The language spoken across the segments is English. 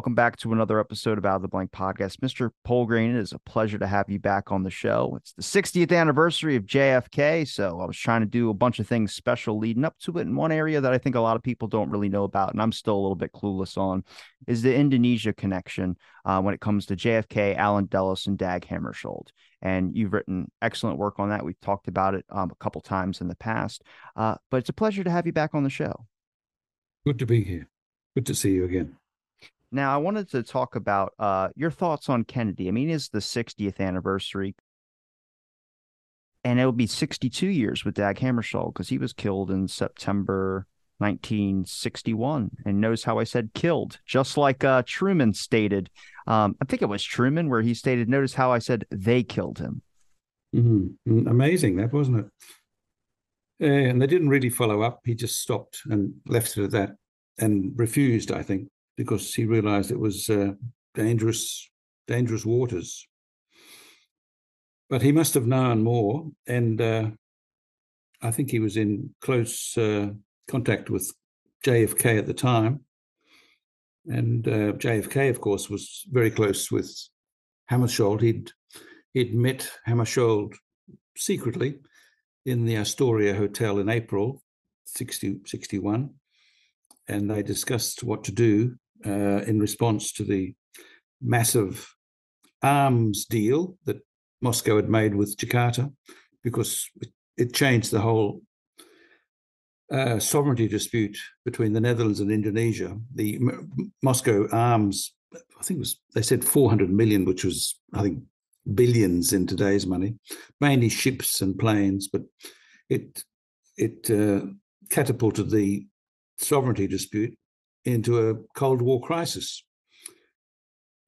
Welcome back to another episode of Out of the Blank podcast. Mr. Poulgrain, it is a pleasure to have you back on the show. It's the 60th anniversary of JFK, so I was trying to do a bunch of things special leading up to it. And one area that I think a lot of people don't really know about, and I'm still a little bit clueless on, is the Indonesia connection uh, when it comes to JFK, Allen Dulles, and Dag Hammarskjöld. And you've written excellent work on that. We've talked about it um, a couple times in the past, uh, but it's a pleasure to have you back on the show. Good to be here. Good to see you again. Now, I wanted to talk about uh, your thoughts on Kennedy. I mean, it's the 60th anniversary, and it'll be 62 years with Dag Hammarskjöld because he was killed in September 1961. And notice how I said killed, just like uh, Truman stated. Um, I think it was Truman where he stated, notice how I said they killed him. Mm-hmm. Amazing, that wasn't it? and they didn't really follow up. He just stopped and left it at that and refused, I think, because he realized it was uh, dangerous, dangerous waters. But he must have known more, and uh, I think he was in close uh, contact with JFK at the time. And uh, JFK, of course, was very close with Hammarskjöld. He'd he'd met Hammarskjöld secretly in the Astoria Hotel in April 60, 61, and they discussed what to do uh, in response to the massive arms deal that Moscow had made with Jakarta, because it, changed the whole uh, sovereignty dispute between the Netherlands and Indonesia. The M- Moscow arms, I think was they said 400 million, which was I think billions in today's money, mainly ships and planes, but it it uh, catapulted the sovereignty dispute into a Cold War crisis.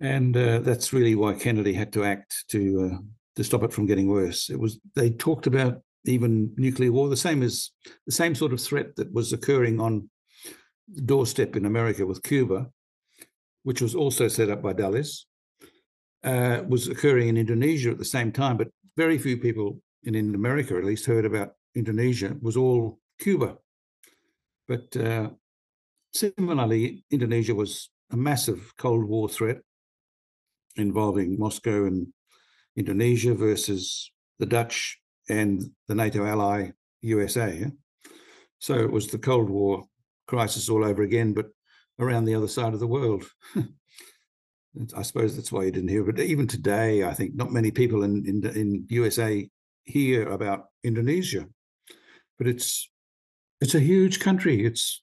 And uh, that's really why Kennedy had to act to uh, to stop it from getting worse. It was they talked about even nuclear war, the same as the same sort of threat that was occurring on the doorstep in America with Cuba, which was also set up by Dulles, uh, was occurring in Indonesia at the same time. But very few people in, in America, at least, heard about Indonesia. It was all Cuba. But uh, Similarly, Indonesia was a massive Cold War threat involving Moscow and Indonesia versus the Dutch and the NATO ally USA. So it was the Cold War crisis all over again, but around the other side of the world. I suppose that's why you didn't hear. But even today, I think not many people in, in in USA hear about Indonesia. But it's it's a huge country. It's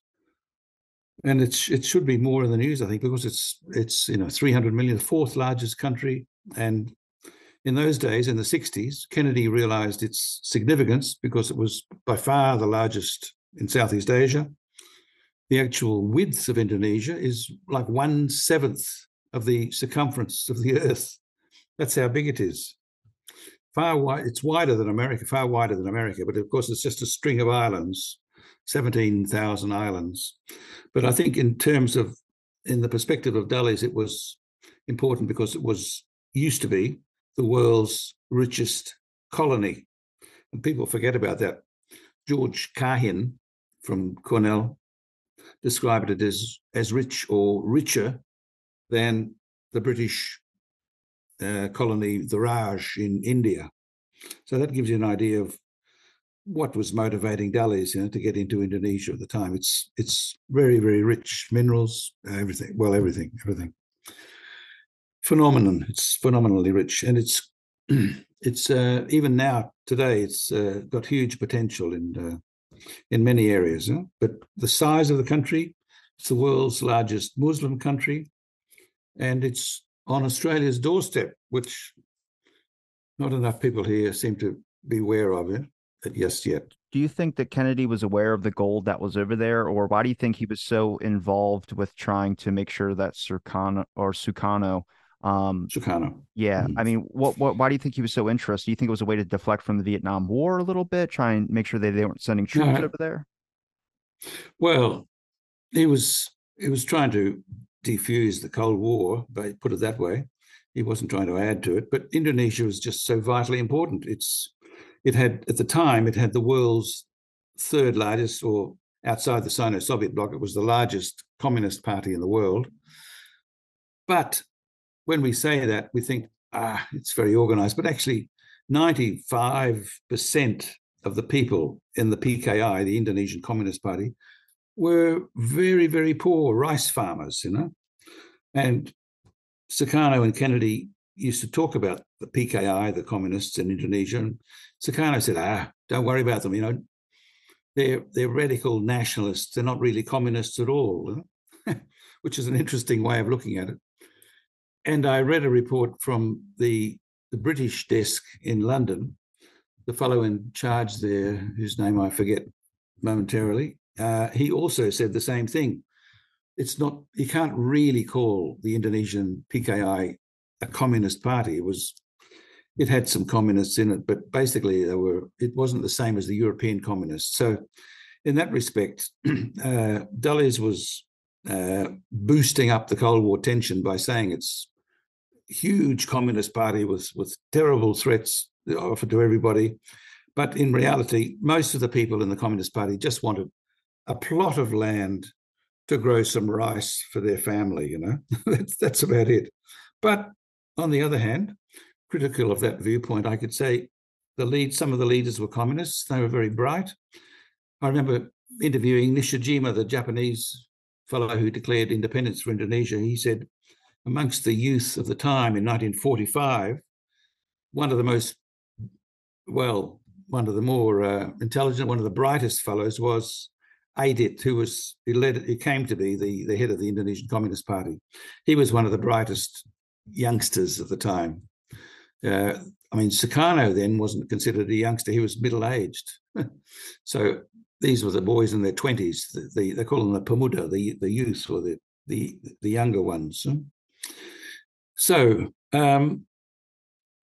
and it's it should be more in the news, I think, because it's it's you know 300 million, the fourth largest country, and in those days, in the 60s, Kennedy realized its significance because it was by far the largest in Southeast Asia. The actual width of Indonesia is like one seventh of the circumference of the Earth. That's how big it is. Far wide, it's wider than America, far wider than America, but of course, it's just a string of islands 17,000 islands. But I think, in terms of, in the perspective of Dulles, it was important because it was used to be the world's richest colony. And people forget about that. George Kahin from Cornell described it as, as rich or richer than the British uh, colony, the Raj in India. So that gives you an idea of what was motivating Dulles, you know, to get into Indonesia at the time. It's it's very very rich minerals, everything. Well, everything, everything. Phenomenon. It's phenomenally rich, and it's it's uh, even now today it's uh, got huge potential in uh, in many areas. Huh? But the size of the country, it's the world's largest Muslim country, and it's on Australia's doorstep, which not enough people here seem to be aware of it yes yet. Do you think that Kennedy was aware of the gold that was over there, or why do you think he was so involved with trying to make sure that Sukarno or Sukarno? Um, Sukarno. Yeah, mm-hmm. I mean, what, what? Why do you think he was so interested? Do you think it was a way to deflect from the Vietnam War a little bit, try and make sure they, they weren't sending troops no, over there? Well, he was he was trying to defuse the Cold War, but put it that way. He wasn't trying to add to it. But Indonesia was just so vitally important. It's it had at the time it had the world's third largest, or outside the Sino-Soviet bloc, it was the largest communist party in the world. But when we say that, we think, ah, it's very organized. But actually, 95% of the people in the PKI, the Indonesian Communist Party, were very, very poor rice farmers, you know. And Sukarno and Kennedy used to talk about the PKI, the communists in Indonesia. And Sukarno said, ah, don't worry about them, you know. They're, they're radical nationalists. They're not really communists at all, which is an interesting way of looking at it. And I read a report from the, the British desk in London, the fellow in charge there, whose name I forget momentarily, uh, he also said the same thing. It's not, you can't really call the Indonesian PKI a communist party. It was, it had some communists in it, but basically they were, it wasn't the same as the European communists. So in that respect, uh, Dulles was uh, boosting up the Cold War tension by saying it's huge communist party with with terrible threats offered to everybody. But in reality, most of the people in the Communist Party just wanted a plot of land to grow some rice for their family. You know, that's that's about it. But on the other hand, critical of that viewpoint, I could say the lead. Some of the leaders were communists. They were very bright. I remember interviewing Nishijima, the Japanese fellow who declared independence for Indonesia. He said, amongst the youth of the time in 1945, one of the most well, one of the more uh, intelligent, one of the brightest fellows was Aidit, who was he led he came to be the, the head of the Indonesian Communist Party. He was one of the brightest youngsters of the time. Uh, I mean, Sukarno then wasn't considered a youngster; he was middle aged. so these were the boys in their twenties. The, the, they call them the pemuda, the the youth or the the the younger ones. So um,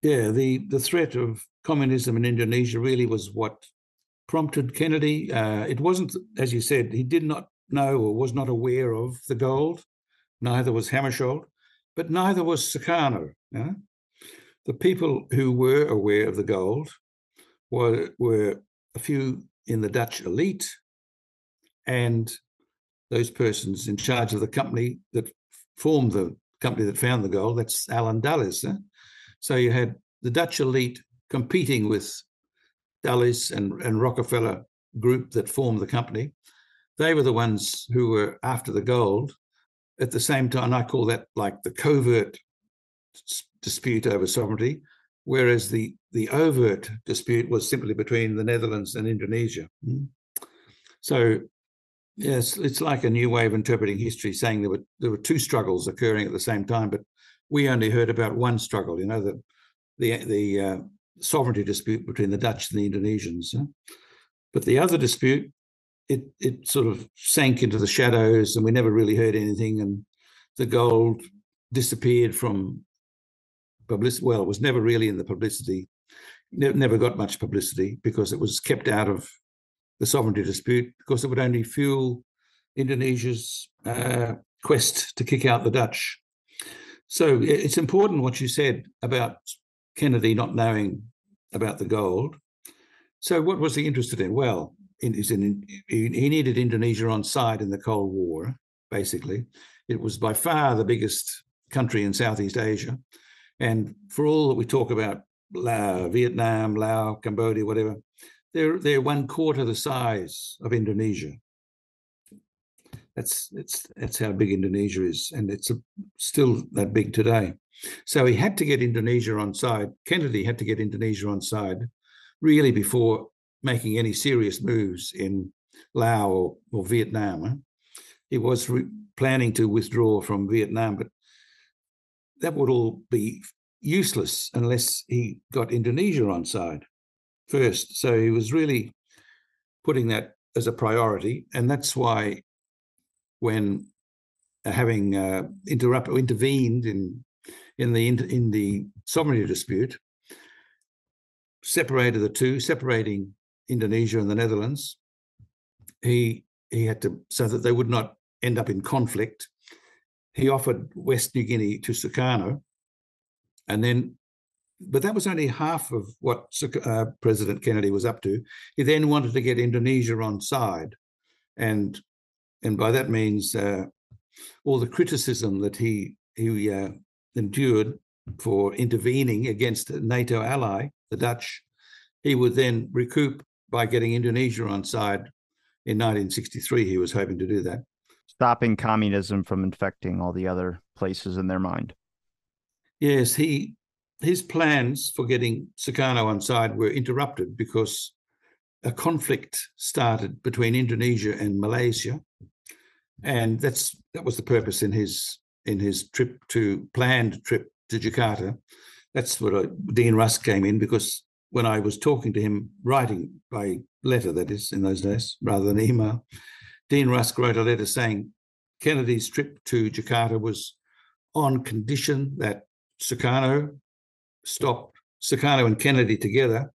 yeah, the the threat of communism in Indonesia really was what prompted Kennedy. Uh, it wasn't, as you said, he did not know or was not aware of the gold. Neither was Hammarskjöld, but neither was Sukarno. The people who were aware of the gold were, were a few in the Dutch elite and those persons in charge of the company that formed the company that found the gold. That's Allen Dulles. So you had the Dutch elite competing with Dulles and, and Rockefeller group that formed the company. They were the ones who were after the gold. At the same time, I call that like the covert dispute over sovereignty, whereas the the overt dispute was simply between the Netherlands and Indonesia. Hmm. So yes, it's like a new way of interpreting history, saying there were there were two struggles occurring at the same time, but we only heard about one struggle. You know, the the the uh, sovereignty dispute between the Dutch and the Indonesians. But the other dispute, it it sort of sank into the shadows, and we never really heard anything. And the gold disappeared from publicity. Well, it was never really in the publicity. never got much publicity because it was kept out of the sovereignty dispute because it would only fuel Indonesia's uh, quest to kick out the Dutch. So it's important what you said about Kennedy not knowing about the gold. So, what was he interested in? Well, in, in, he needed Indonesia on side in the Cold War, basically. It was by far the biggest country in Southeast Asia. And for all that we talk about Laos, Vietnam, Laos, Cambodia, whatever, they're, they're one quarter the size of Indonesia. That's, it's, that's how big Indonesia is. And it's a, still that big today. So he had to get Indonesia on side. Kennedy had to get Indonesia on side really before making any serious moves in Laos or, or Vietnam. He was re- planning to withdraw from Vietnam, but that would all be useless unless he got Indonesia on side first. So he was really putting that as a priority. And that's why when having uh, interrupt, intervened in in the in the sovereignty dispute, separated the two, separating Indonesia and the Netherlands. He he had to so that they would not end up in conflict. He offered West New Guinea to Sukarno, and then, but that was only half of what uh, President Kennedy was up to. He then wanted to get Indonesia on side, and and by that means uh, all the criticism that he he uh, endured for intervening against a NATO ally, the Dutch, he would then recoup by getting Indonesia on side. In 1963, he was hoping to do that. Stopping communism from infecting all the other places in their mind. Yes, he his plans for getting Sukarno on side were interrupted because a conflict started between Indonesia and Malaysia, and that's that was the purpose in his in his trip to planned trip to Jakarta. That's what I, Dean Rusk came in because when I was talking to him, writing by letter, that is, in those days, rather than email, Dean Rusk wrote a letter saying Kennedy's trip to Jakarta was on condition that Sukarno stopped, Sukarno and Kennedy together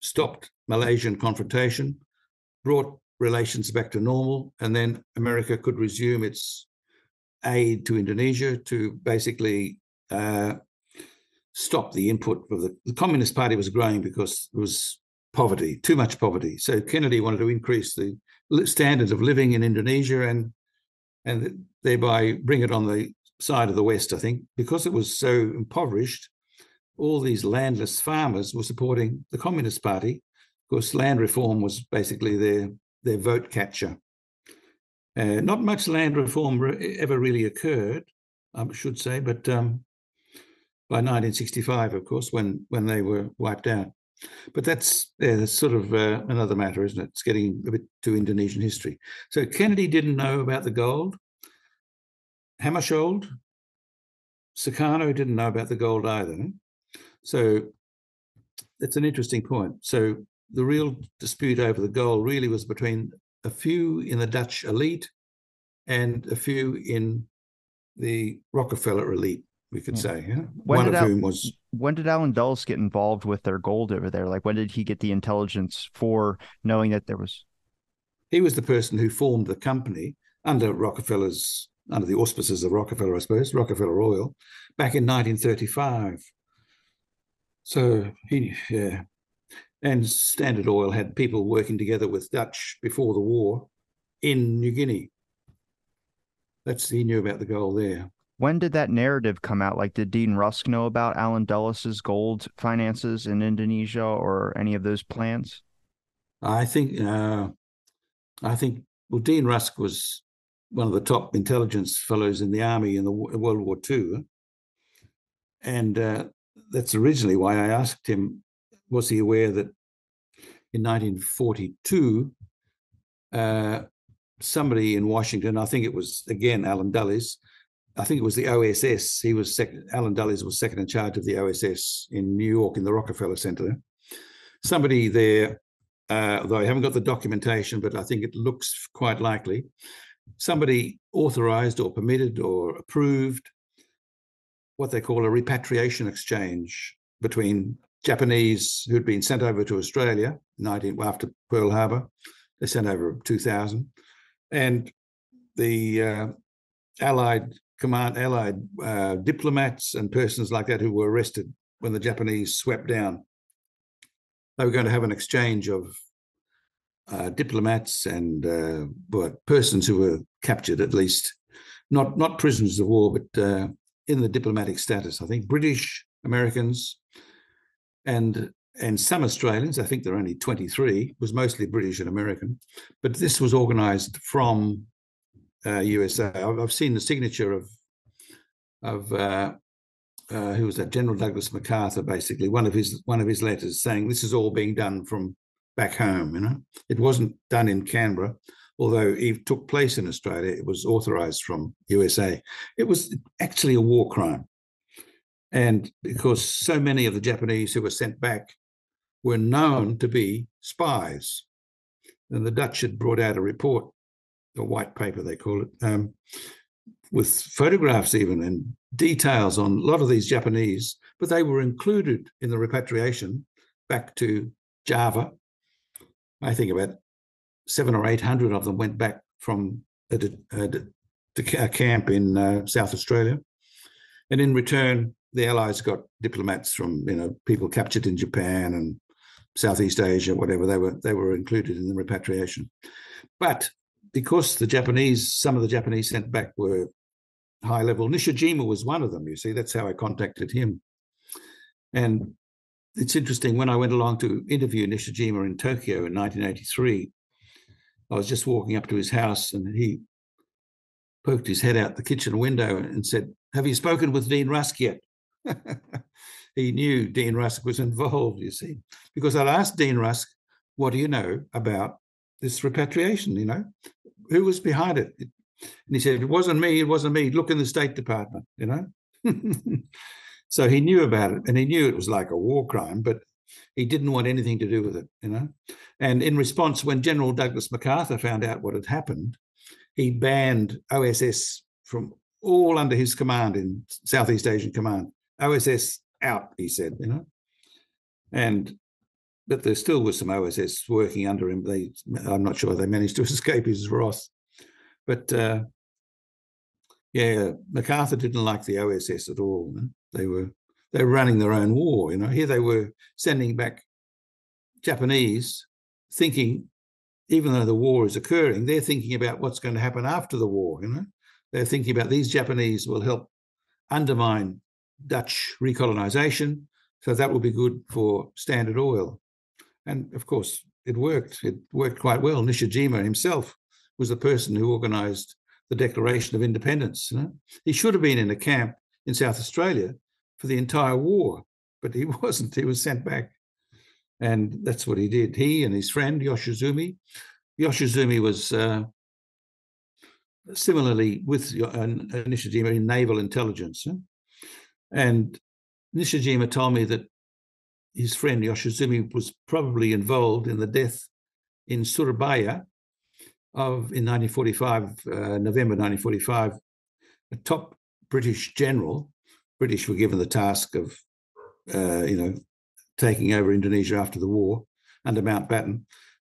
stopped Malaysian confrontation, brought relations back to normal, and then America could resume its aid to Indonesia to basically uh, stop the input of the, the Communist Party was growing because there was poverty, too much poverty. So Kennedy wanted to increase the standards of living in Indonesia and and thereby bring it on the side of the West. I think because it was so impoverished, all these landless farmers were supporting the Communist Party. Of course, land reform was basically their their vote catcher. Uh, not much land reform re- ever really occurred, I should say, but um, by 1965, of course, when when they were wiped out. But that's, yeah, that's sort of uh, another matter, isn't it? It's getting a bit to Indonesian history. So Kennedy didn't know about the gold. Hammarskjöld, Sukarno didn't know about the gold either. So it's an interesting point. So the real dispute over the gold really was between a few in the Dutch elite and a few in the Rockefeller elite we could yeah. say. Yeah? One of Al- whom was. When did Allen Dulles get involved with their gold over there? Like, when did he get the intelligence for knowing that there was? He was the person who formed the company under Rockefeller's, under the auspices of Rockefeller, I suppose, Rockefeller Oil, back in 1935. So he, yeah. And Standard Oil had people working together with Dutch before the war in New Guinea. That's he knew about the gold there when did that narrative come out? Like, did Dean Rusk know about Allen Dulles's gold finances in Indonesia or any of those plans? I think, uh, I think, well, Dean Rusk was one of the top intelligence fellows in the army in the World War II, and uh, that's originally why I asked him, was he aware that in 1942, uh, somebody in Washington, I think it was again Allen Dulles, I think it was the OSS. He was second. Allen Dulles was second in charge of the OSS in New York in the Rockefeller Center. Somebody there, uh, though I haven't got the documentation, but I think it looks quite likely. Somebody authorized or permitted or approved what they call a repatriation exchange between Japanese who'd been sent over to Australia 19, after Pearl Harbor. They sent over 2,000, and the uh, Allied command allied uh, diplomats and persons like that who were arrested when the Japanese swept down. They were going to have an exchange of uh, diplomats and uh, persons who were captured, at least not not prisoners of war, but uh, in the diplomatic status. I think British, Americans, and and some Australians. I think there are only twenty three. Was mostly British and American, but this was organised from uh, USA. I've, I've, seen the signature of of uh, uh, who was that General Douglas MacArthur. Basically, one of his one of his letters saying this is all being done from back home. You know, it wasn't done in Canberra, although it took place in Australia. It was authorized from USA. It was actually a war crime, and because so many of the Japanese who were sent back were known to be spies, and the Dutch had brought out a report a white paper they call it, um, with photographs even and details on a lot of these Japanese, but they were included in the repatriation back to Java. I think about seven or eight hundred of them went back from a, a, a camp in uh, South Australia, and in return, the Allies got diplomats from you know people captured in Japan and Southeast Asia, whatever they were they were included in the repatriation. But because the Japanese, some of the Japanese sent back were high level. Nishijima was one of them, you see. That's how I contacted him. And it's interesting, when I went along to interview Nishijima in Tokyo in 1983, I was just walking up to his house and he poked his head out the kitchen window and said, Have you spoken with Dean Rusk yet? he knew Dean Rusk was involved, you see, because I'd asked Dean Rusk, What do you know about this repatriation? You know, who was behind it? And he said, It wasn't me, it wasn't me. Look in the State Department, you know? so he knew about it and he knew it was like a war crime, but he didn't want anything to do with it, you know? And in response, when General Douglas MacArthur found out what had happened, he banned OSS from all under his command in Southeast Asian Command. OSS out, he said, you know? And but there still was some OSS working under him. They, I'm not sure they managed to escape his wrath. But uh, yeah, MacArthur didn't like the OSS at all. They were they were running their own war. You know, here they were sending back Japanese, thinking, even though the war is occurring, they're thinking about what's going to happen after the war. You know, they're thinking about these Japanese will help undermine Dutch recolonization, so that will be good for Standard Oil. And of course, it worked. It worked quite well. Nishijima himself was the person who organized the Declaration of Independence. You know? He should have been in a camp in South Australia for the entire war, but he wasn't. He was sent back. And that's what he did. He and his friend Yoshizumi. Yoshizumi was uh, similarly with uh, Nishijima in naval intelligence. And Nishijima told me that his friend Yoshizumi was probably involved in the death in Surabaya, of in 1945, uh, November 1945, a top British general. British were given the task of, uh, you know, taking over Indonesia after the war under Mountbatten,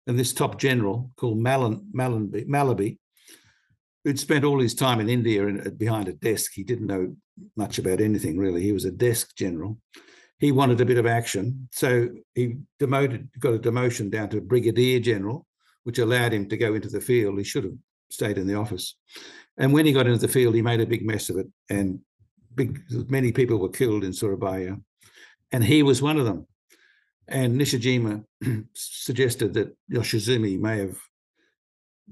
and this top general called Malan, Malanby, Mallaby, who'd spent all his time in India and behind a desk. He didn't know much about anything really. He was a desk general. He wanted a bit of action, so he demoted, got a demotion down to brigadier general, which allowed him to go into the field. He should have stayed in the office. And when he got into the field, he made a big mess of it, and big, many people were killed in Surabaya, and he was one of them. And Nishijima suggested that Yoshizumi may have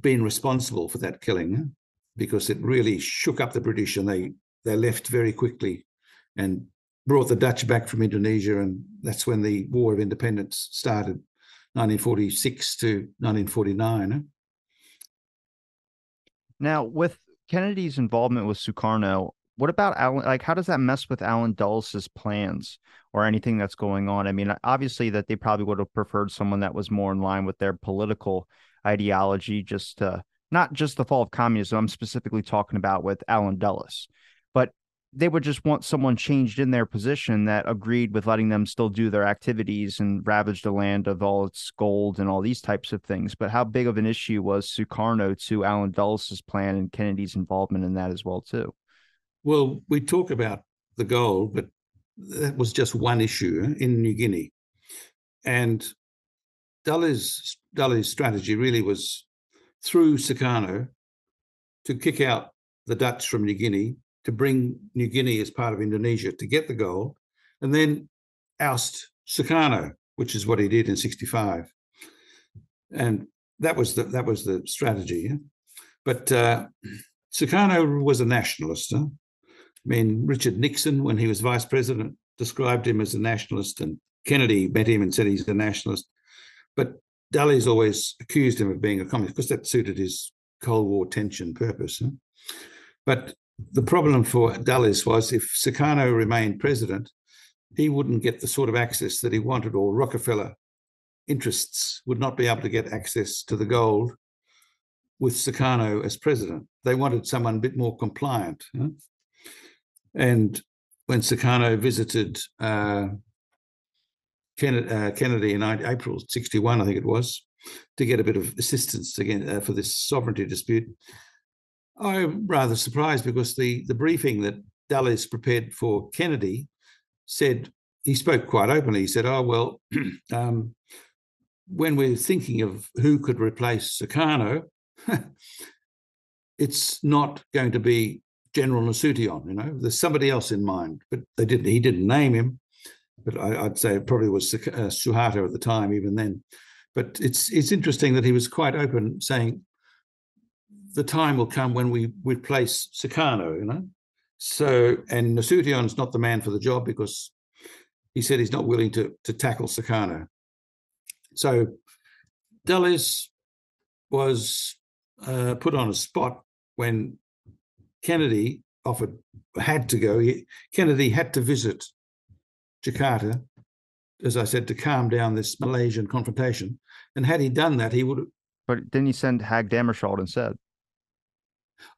been responsible for that killing because it really shook up the British, and they they left very quickly and brought the Dutch back from Indonesia, and that's when the War of Independence started. 1946 to 1949. Now, with Kennedy's involvement with Sukarno, what about Allen? Like, how does that mess with Allen Dulles' plans or anything that's going on? I mean, obviously, that they probably would have preferred someone that was more in line with their political ideology, just to, not just the fall of communism. I'm specifically talking about with Allen Dulles, they would just want someone changed in their position that agreed with letting them still do their activities and ravage the land of all its gold and all these types of things. But how big of an issue was Sukarno to Allen Dulles' plan and Kennedy's involvement in that as well, too? Well, we talk about the gold, but that was just one issue in New Guinea. And Dulles' Dulles' strategy really was through Sukarno to kick out the Dutch from New Guinea to bring New Guinea as part of Indonesia to get the gold, and then oust Sukarno, which is what he did in '65, and that was the that was the strategy. But uh, Sukarno was a nationalist. Huh? I mean, Richard Nixon, when he was vice president, described him as a nationalist, and Kennedy met him and said he's a nationalist. But Dulles always accused him of being a communist because that suited his Cold War tension purpose. Huh? But the problem for Dulles was if Sukarno remained president, he wouldn't get the sort of access that he wanted, or Rockefeller interests would not be able to get access to the gold with Sukarno as president. They wanted someone a bit more compliant. And when Sukarno visited uh, Kennedy, uh, Kennedy, in April 61, I think it was, to get a bit of assistance again uh, for this sovereignty dispute, I'm rather surprised because the, the briefing that Dulles prepared for Kennedy said he spoke quite openly. He said, "Oh well, um, when we're thinking of who could replace Sukarno, it's not going to be General Nasution. You know, there's somebody else in mind, but they didn't. He didn't name him, but I, would say it probably was uh, Suharto at the time, even then. But it's it's interesting that he was quite open, saying the time will come when we replace Sukarno. You know, so and Nasution's not the man for the job because he said he's not willing to to tackle Sukarno. So Dulles was uh, put on a spot when Kennedy offered had to go. He, Kennedy had to visit Jakarta, as I said, to calm down this Malaysian confrontation. And had he done that, he would have. But didn't he send Dag Hammarskjöld instead?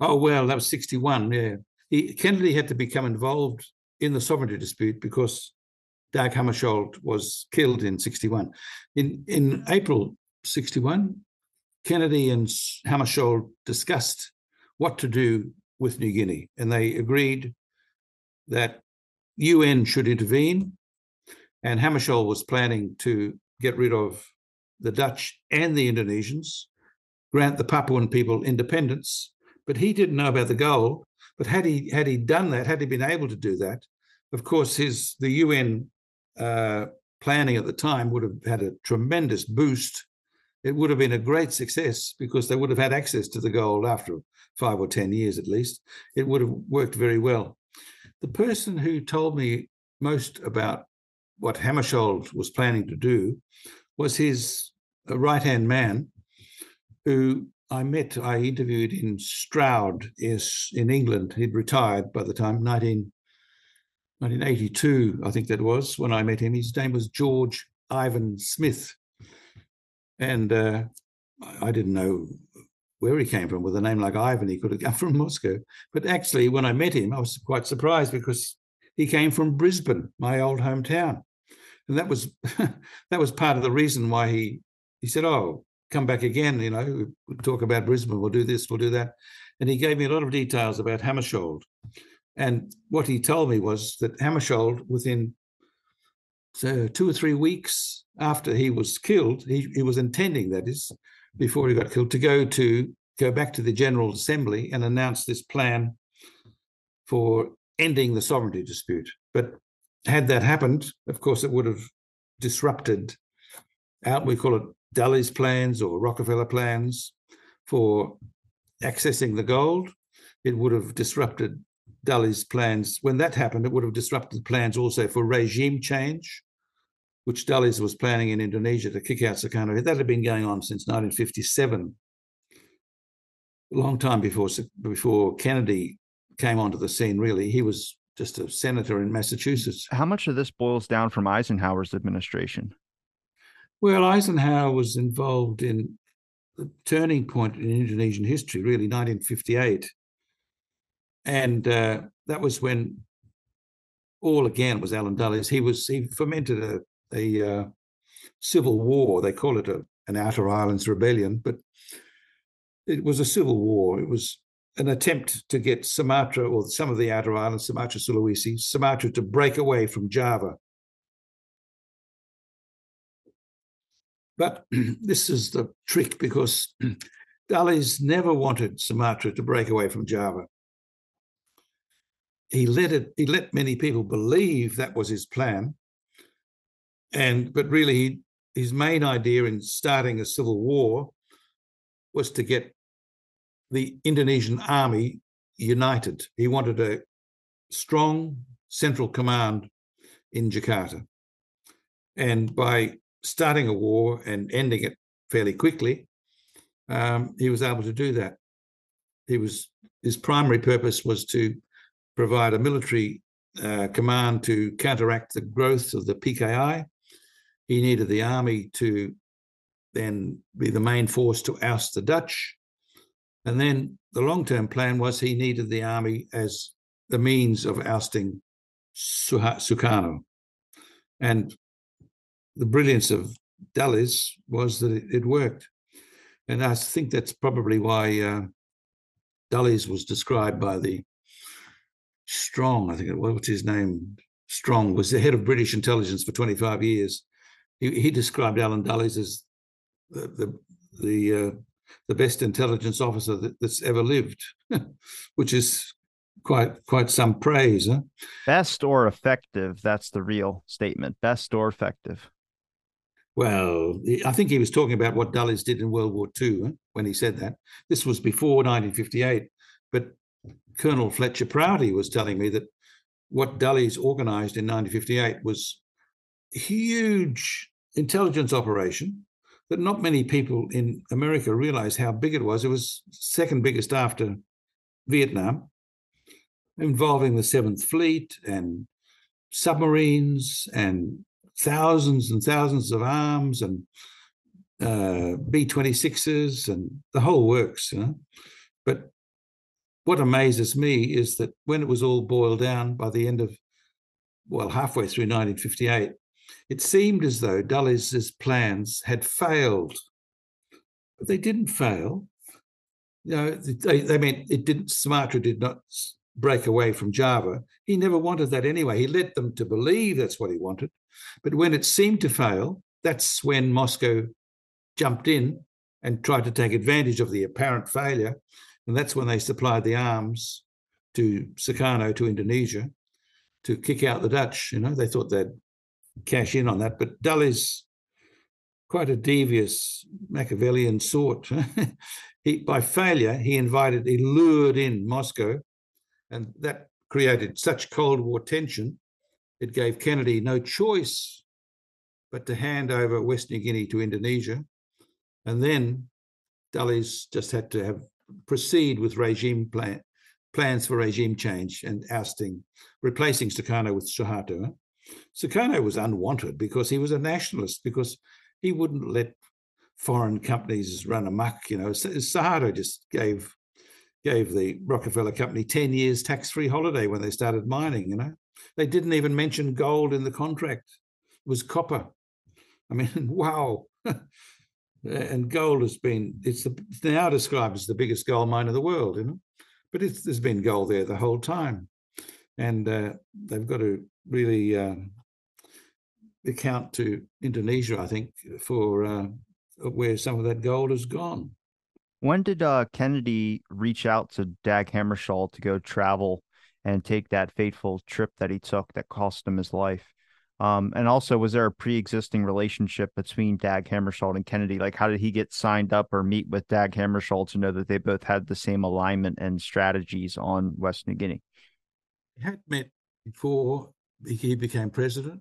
Oh well, that was sixty-one. Yeah, he, Kennedy had to become involved in the sovereignty dispute because Dag Hammarskjöld was killed in sixty-one. In in April sixty-one, Kennedy and Hammarskjöld discussed what to do with New Guinea, and they agreed that UN should intervene. And Hammarskjöld was planning to get rid of the Dutch and the Indonesians, grant the Papuan people independence. But he didn't know about the goal. But had he had he done that, had he been able to do that, of course, his the UN uh, planning at the time would have had a tremendous boost it would have been a great success because they would have had access to the gold after five or 10 years at least. It would have worked very well. The person who told me most about what Hammarskjöld was planning to do was his right hand man, who I met, I interviewed in Stroud in England. He'd retired by the time, 19, 1982, I think that was when I met him. His name was George Ivan Smith and uh, I didn't know where he came from with a name like Ivan. He could have come from Moscow. But actually, when I met him, I was quite surprised because he came from Brisbane, my old hometown. And that was that was part of the reason why he he said, "Oh, come back again. You know, we'll talk about Brisbane. We'll do this. We'll do that." And he gave me a lot of details about Hammarskjöld. And what he told me was that Hammarskjöld, within so two or three weeks after he was killed, he, he was intending, that is, before he got killed, to go to go back to the General Assembly and announce this plan for ending the sovereignty dispute. But had that happened, of course, it would have disrupted out, we call it Dulles plans or Rockefeller plans for accessing the gold. It would have disrupted Dulles' plans. When that happened, it would have disrupted plans also for regime change, which Dulles was planning in Indonesia to kick out Sukarno. That had been going on since 1957, a long time before before Kennedy came onto the scene. Really, he was just a senator in Massachusetts. How much of this boils down from Eisenhower's administration? Well, Eisenhower was involved in the turning point in Indonesian history, really, 1958 and uh, that was when all again was Allen Dulles. He was he fomented a a uh, civil war. They call it a, an Outer Islands rebellion, but it was a civil war. It was an attempt to get Sumatra or some of the outer islands, Sumatra, Sulawesi, Sumatra to break away from Java. But this is the trick because Dulles never wanted Sumatra to break away from Java. He let it he let many people believe that was his plan. And but really he, his main idea in starting a civil war was to get the indonesian army united. He wanted a strong central command in jakarta. And by starting a war and ending it fairly quickly um, he was able to do that he was his primary purpose was to provide a military uh, command to counteract the growth of the PKI. He needed the army to then be the main force to oust the Dutch. And then the long term plan was he needed the army as the means of ousting Sukarno. And the brilliance of Dulles was that it, it, worked. And I think that's probably why uh, was described by the Strong, I think it was, what's his name? Strong was the head of British intelligence for 25 years. He, he described Allen Dulles as the the the, uh, the best intelligence officer that, that's ever lived, which is quite quite some praise. Huh? Best or effective? That's the real statement. Best or effective? Well, I think he was talking about what Dulles did in World War II when he said that. This was before 1958, but Colonel Fletcher Prouty was telling me that what Dulles organized in 1958 was a huge intelligence operation that not many people in America realized how big it was. It was second biggest after Vietnam, involving the Seventh Fleet and submarines and thousands and thousands of arms and uh, B 26s and the whole works. You know? But what amazes me is that when it was all boiled down by the end of, well, halfway through 1958, it seemed as though Dulles's plans had failed. But they didn't fail. You know, they, they meant it didn't, Sumatra did not break away from Java. He never wanted that anyway. He led them to believe that's what he wanted. But when it seemed to fail, that's when Moscow jumped in and tried to take advantage of the apparent failure. And that's when they supplied the arms to Sukarno, to Indonesia, to kick out the Dutch. You know, they thought they'd cash in on that. But Dulles quite a devious Machiavellian sort. he, by failure, he invited, he lured in Moscow and that created such Cold War tension, it gave Kennedy no choice but to hand over West New Guinea to Indonesia. And then Dulles just had to have proceed with regime plan, plans for regime change and ousting, replacing Sukarno with Suharto. Sukarno was unwanted because he was a nationalist, because he wouldn't let foreign companies run amok. You know, Suharto just gave gave the Rockefeller Company 10 years tax free holiday when they started mining. You know, they didn't even mention gold in the contract, it was copper. I mean, wow. and gold has been, it's, the, it's now described as the biggest gold mine in the world, you know, but there's been gold there the whole time. And uh, they've got to really uh, account to Indonesia, I think, for uh, where some of that gold has gone. When did uh, Kennedy reach out to Dag Hammarskjöld to go travel and take that fateful trip that he took that cost him his life? Um, and also, was there a pre-existing relationship between Dag Hammarskjöld and Kennedy? Like, how did he get signed up or meet with Dag Hammarskjöld to know that they both had the same alignment and strategies on West New Guinea? They had met before he became president,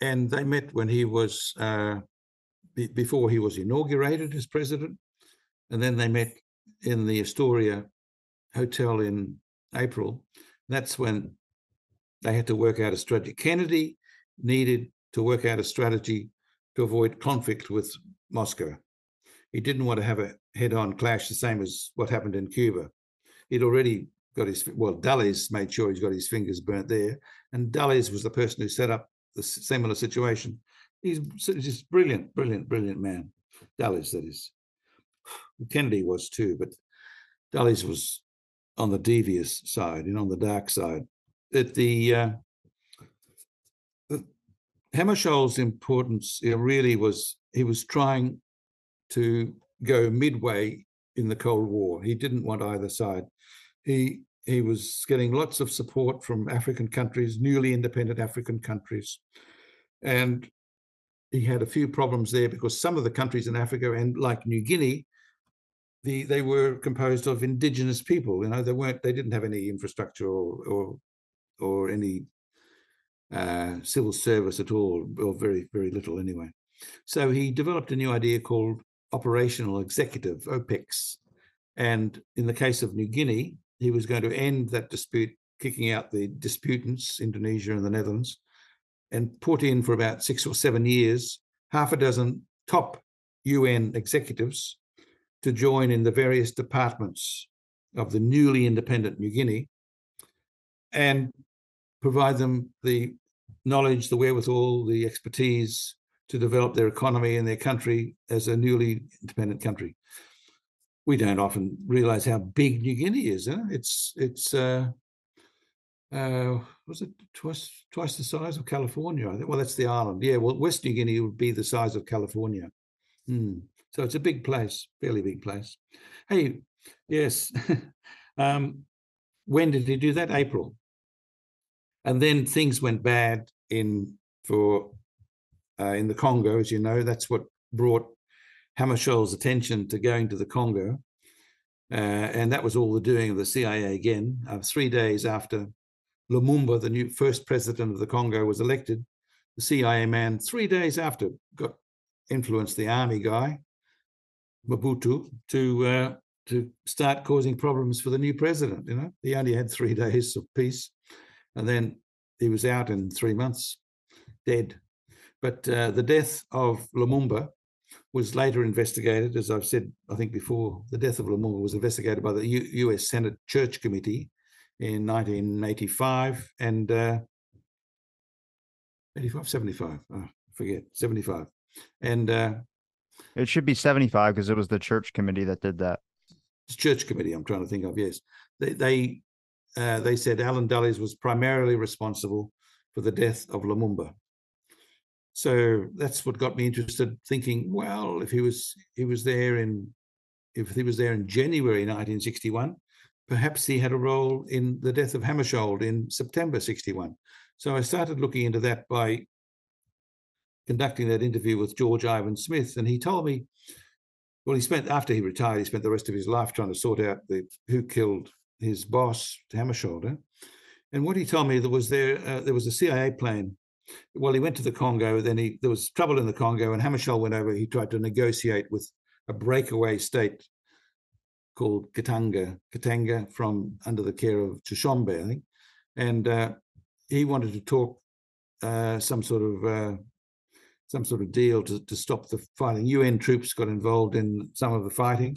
and they met when he was uh, before he was inaugurated as president, and then they met in the Astoria Hotel in April. That's when they had to work out a strategy. Kennedy needed to work out a strategy to avoid conflict with Moscow. He didn't want to have a head on clash, the same as what happened in Cuba. He'd already got his, well, Dulles made sure he's got his fingers burnt there. And Dulles was the person who set up the similar situation. He's just brilliant, brilliant, brilliant man. Dulles, that is. Kennedy was too, but Dulles was on the devious side and on the dark side. That the, uh, importance it really was he was trying to go midway in the Cold War. He didn't want either side. He he was getting lots of support from African countries, newly independent African countries, and he had a few problems there because some of the countries in Africa and like New Guinea the they were composed of indigenous people. You know, they weren't they didn't have any infrastructure or or, or any uh, civil service at all, or very very little anyway. So he developed a new idea called operational executive OPEX, and in the case of New Guinea, he was going to end that dispute, kicking out the disputants, Indonesia and the Netherlands, and put in for about six or seven years half a dozen top UN executives to join in the various departments of the newly independent New Guinea and provide them the knowledge, the wherewithal, the expertise to develop their economy and their country as a newly independent country. We don't often realize how big New Guinea is. Huh? It's it's uh, uh, was it twice twice the size of California? I think. Well, that's the island. Yeah. Well, West New Guinea would be the size of California. Hmm. So it's a big place, fairly big place. Hey, yes. um, when did he do that? April. And then things went bad in for uh, in the Congo, as you know. That's what brought Hammarskjöld's attention to going to the Congo. Uh, and that was all the doing of the CIA again. Uh, three days after Lumumba, the new first president of the Congo, was elected, the CIA man, three days after, got influenced the army guy, Mobutu, to uh, to start causing problems for the new president. You know, he only had three days of peace, and then he was out in three months, dead. But uh, the death of Lumumba was later investigated, as I've said, I think before. The death of Lumumba was investigated by the U- U.S. Senate Church Committee in 1985 and uh, 85, 75, oh, I forget, 75. And uh, it should be 75 because it was the church committee that did that. Church committee, I'm trying to think of, yes. They, they, uh, they said Allen Dulles was primarily responsible for the death of Lumumba. So that's what got me interested, thinking, well, if he was he was there in if he was there in January 1961, perhaps he had a role in the death of Hammarskjöld in September 61. So I started looking into that by conducting that interview with George Ivan Smith, and he told me, well, he spent after he retired, he spent the rest of his life trying to sort out the who killed his boss, Hammarskjöld. And what he told me there was there uh, there was a CIA plane. Well, he went to the Congo. Then he there was trouble in the Congo, and Hammarskjöld went over. He tried to negotiate with a breakaway state called Katanga, Katanga from under the care of Tshombe, I think. And uh, he wanted to talk uh, some sort of uh, some sort of deal to, to stop the fighting. UN troops got involved in some of the fighting,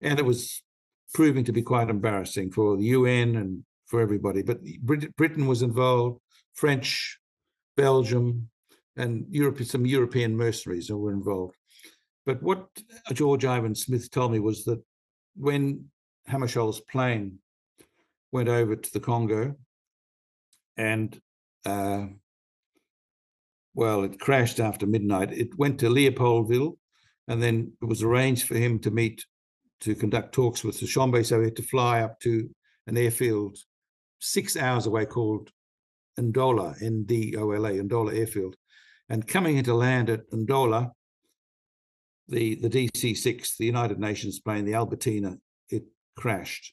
and it was proving to be quite embarrassing for the UN and for everybody. But Brit- Britain was involved, French, Belgium, and Europe, some European mercenaries were involved. But what George Ivan Smith told me was that when Hammarskjöld's plane went over to the Congo and uh, well, it crashed after midnight. It went to Leopoldville, and then it was arranged for him to meet to conduct talks with Tshombe. So he had to fly up to an airfield six hours away called Ndola, N D O L A, Ndola Airfield. And coming into land at Ndola, the, the DC 6, the United Nations plane, the Albertina, it crashed.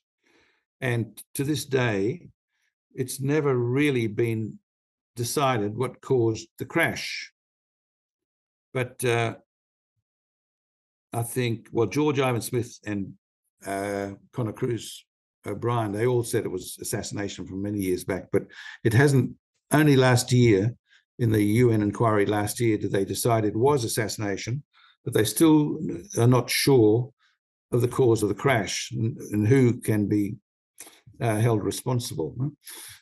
And to this day, it's never really been decided what caused the crash. But uh, I think, well, George Ivan Smith and uh, Conor Cruise O'Brien, they all said it was assassination from many years back, but it hasn't. Only last year, in the UN inquiry last year, did they decide it was assassination, but they still are not sure of the cause of the crash and, and who can be uh, held responsible.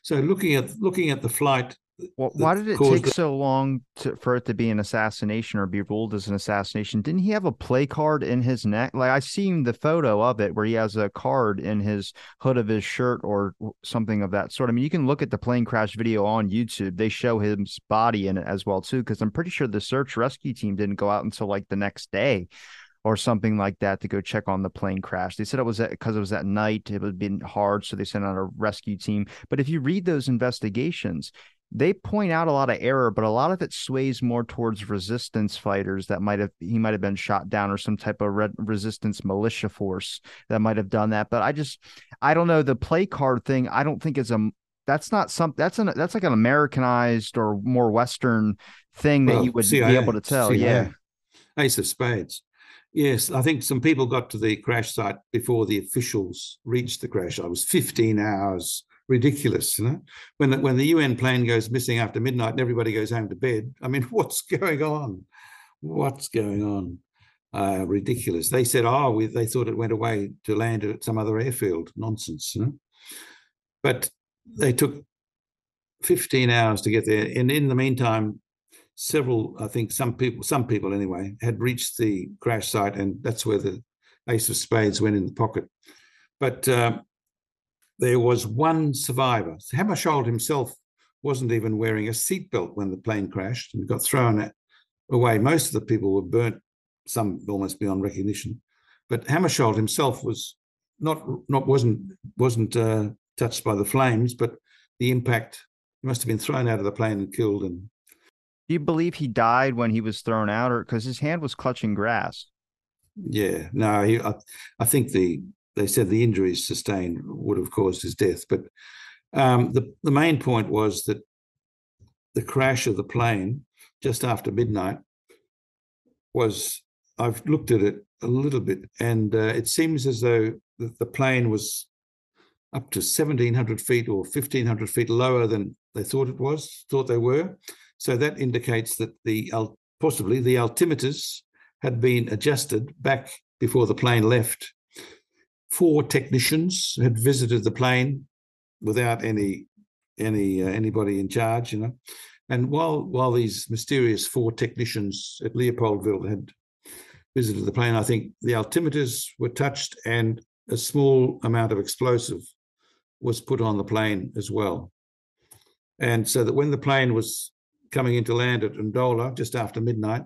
So, looking at looking at the flight well, why did it take the- so long to, for it to be an assassination or be ruled as an assassination? Didn't he have a play card in his neck? Like I seen the photo of it where he has a card in his hood of his shirt or something of that sort. I mean, you can look at the plane crash video on YouTube. They show his body in it as well too, because I'm pretty sure the search rescue team didn't go out until like the next day or something like that to go check on the plane crash. They said it was because it was at night. It would been hard, so they sent out a rescue team. But if you read those investigations, they point out a lot of error, but a lot of it sways more towards resistance fighters that might have he might have been shot down or some type of red resistance militia force that might have done that. But I just I don't know the play card thing. I don't think is a that's not some that's an that's like an Americanized or more Western thing that well, you would CIA, be able to tell. CIA. Yeah, Ace of Spades. Yes, I think some people got to the crash site before the officials reached the crash. I was 15 hours ridiculous. You know, when the, when the UN plane goes missing after midnight and everybody goes home to bed. I mean, what's going on? What's going on? Uh, ridiculous. They said, oh, we, they thought it went away to land at some other airfield. Nonsense. You know? But they took 15 hours to get there, and in the meantime, several, I think some people, some people anyway, had reached the crash site, and that's where the ace of spades went in the pocket. But uh, there was one survivor. Hammarskjöld himself wasn't even wearing a seatbelt when the plane crashed and got thrown away. Most of the people were burnt, some almost beyond recognition. But Hammarskjöld himself was not not wasn't wasn't uh, touched by the flames, but the impact must have been thrown out of the plane and killed. And do you believe he died when he was thrown out, or because his hand was clutching grass? Yeah, no, he, I, I think the they said the injuries sustained would have caused his death, but um, the the main point was that the crash of the plane just after midnight was I've looked at it a little bit, and uh, it seems as though the, plane was up to 1700 feet or 1500 feet lower than they thought it was, thought they were. So that indicates that the possibly the altimeters had been adjusted back before the plane left. Four technicians had visited the plane without any any uh, anybody in charge, you know. And while while these mysterious four technicians at Leopoldville had visited the plane, I think the altimeters were touched and a small amount of explosive was put on the plane as well. And so that when the plane was coming into land at Ndola just after midnight,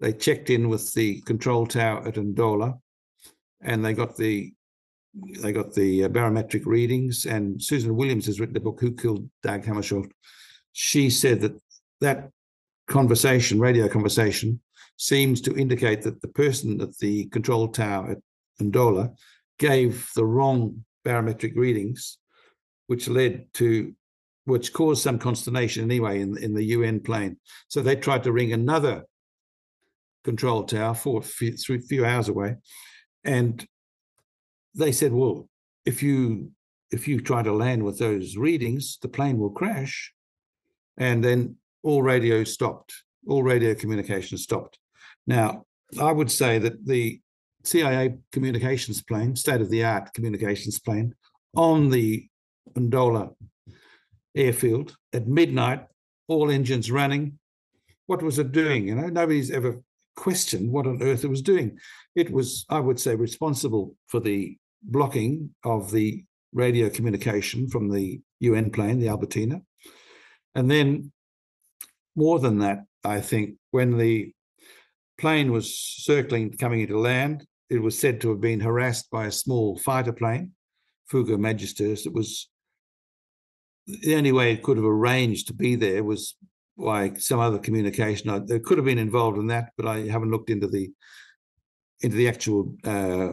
they checked in with the control tower at Ndola and they got the they got the uh, barometric readings. And Susan Williams has written a book, Who Killed Dag Hammarskjöld? She said that that conversation, radio conversation, seems to indicate that the person at the control tower at Ndola gave the wrong barometric readings, which led to which caused some consternation anyway in, in the UN plane. So they tried to ring another control tower for a few, few hours away, and they said, "Well, if you if you try to land with those readings, the plane will crash." And then all radio stopped, all radio communication stopped. Now, I would say that the CIA communications plane, state of the art communications plane, on the Ndola airfield at midnight, all engines running. What was it doing? You know, nobody's ever questioned what on earth it was doing. It was, I would say, responsible for the blocking of the radio communication from the UN plane, the Albertina. And then, more than that, I think, when the plane was circling, coming into land, it was said to have been harassed by a small fighter plane, Fouga Magister. It was the only way it could have arranged to be there was by some other communication. I, could have been involved in that, but I haven't looked into the into the actual uh,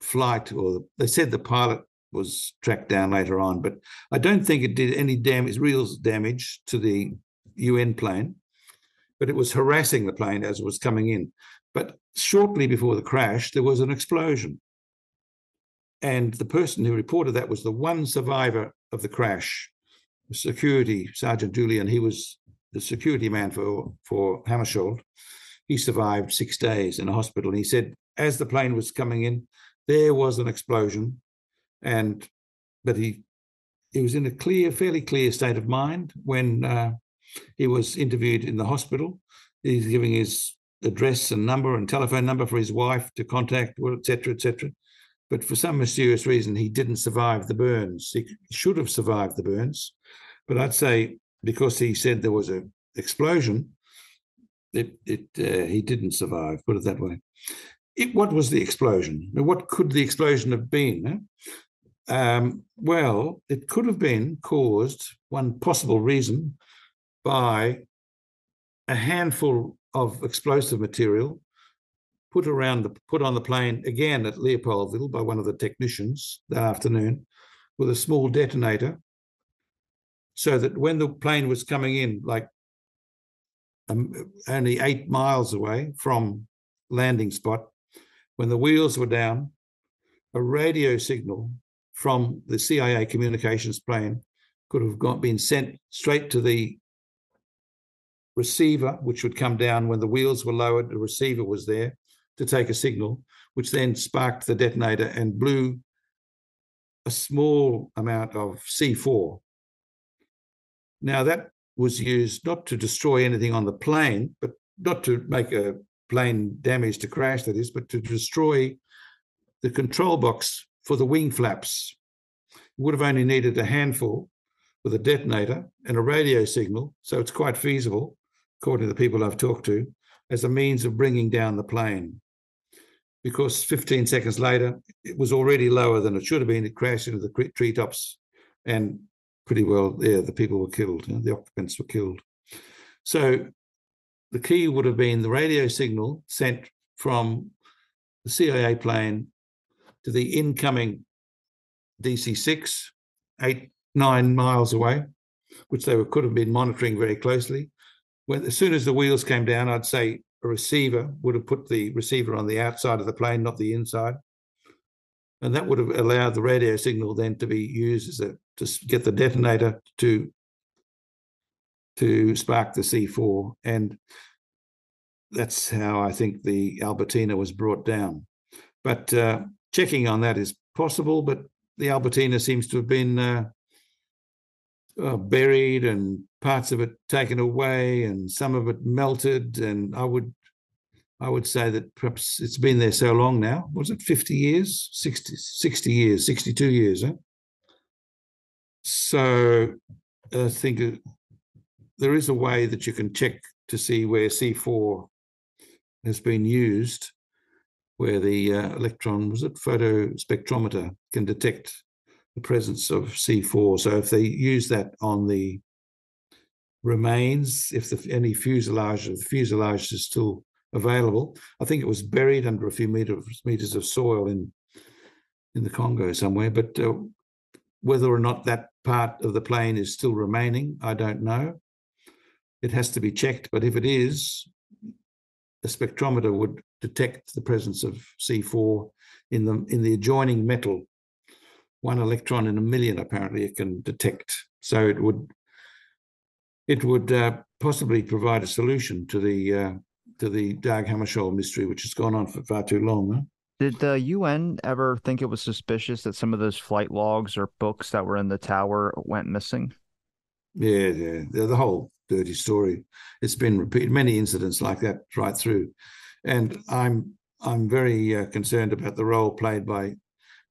flight. Or the, they said the pilot was tracked down later on, but I don't think it did any damage, real damage to the UN plane. But it was harassing the plane as it was coming in. But shortly before the crash, there was an explosion. And the person who reported that was the one survivor of the crash security, Sergeant Julien, he was the security man for, for Hammarskjöld. He survived six days in a hospital. And he said, as the plane was coming in, there was an explosion. And, but he, he was in a clear, fairly clear state of mind when uh, he was interviewed in the hospital. He's giving his address and number and telephone number for his wife to contact, etc., etc. But for some mysterious reason, he didn't survive the burns. He should have survived the burns. But I'd say because he said there was an explosion, it, it uh, he didn't survive. Put it that way. It, what was the explosion? What could the explosion have been? Um, well, it could have been caused. One possible reason by a handful of explosive material put around the put on the plane again at Leopoldville by one of the technicians that afternoon with a small detonator so that when the plane was coming in, like um, only eight miles away from landing spot, when the wheels were down, a radio signal from the CIA communications plane could have got, been sent straight to the receiver, which would come down when the wheels were lowered. The receiver was there to take a signal, which then sparked the detonator and blew a small amount of C4 now, that was used not to destroy anything on the plane, but not to make a plane damage to crash, that is, but to destroy the control box for the wing flaps. It would have only needed a handful with a detonator and a radio signal. So it's quite feasible, according to the people I've talked to, as a means of bringing down the plane. because 15 seconds later, it was already lower than it should have been. It crashed into the treetops and pretty well, yeah, the people were killed, the occupants were killed. So the key would have been the radio signal sent from the CIA plane to the incoming DC 6, eight, nine miles away, which they were, could have been monitoring very closely. When, as soon as the wheels came down, I'd say a receiver would have put the receiver on the outside of the plane, not the inside. And that would have allowed the radio signal then to be used as a to get the detonator to to spark the C4. And that's how I think the Albertina was brought down. But uh, checking on that is possible, but the Albertina seems to have been uh, uh, buried and parts of it taken away and some of it melted. And I would I would say that perhaps it's been there so long now. Was it 50 years? 60, 60 years, 62 years, huh? So I think uh, there is a way that you can check to see where C4 has been used, where the uh, electron, was it photo spectrometer, can detect the presence of C4. So if they use that on the remains, if the, any fuselage, the fuselage is still available, I think it was buried under a few meters, meters of soil in in the Congo somewhere. But uh, whether or not that part of the plane is still remaining, I don't know. It has to be checked. But if it is, a spectrometer would detect the presence of C4 in the in the adjoining metal one electron in a million apparently it can detect so it would it would uh, possibly provide a solution to the uh, to the Dag Hammarskjöld mystery which has gone on for far too long huh? Did the UN ever think it was suspicious that some of those flight logs or books that were in the tower went missing? Yeah, yeah, the whole dirty story. It's been repeated, many incidents like that right through, and I'm I'm very uh, concerned about the role played by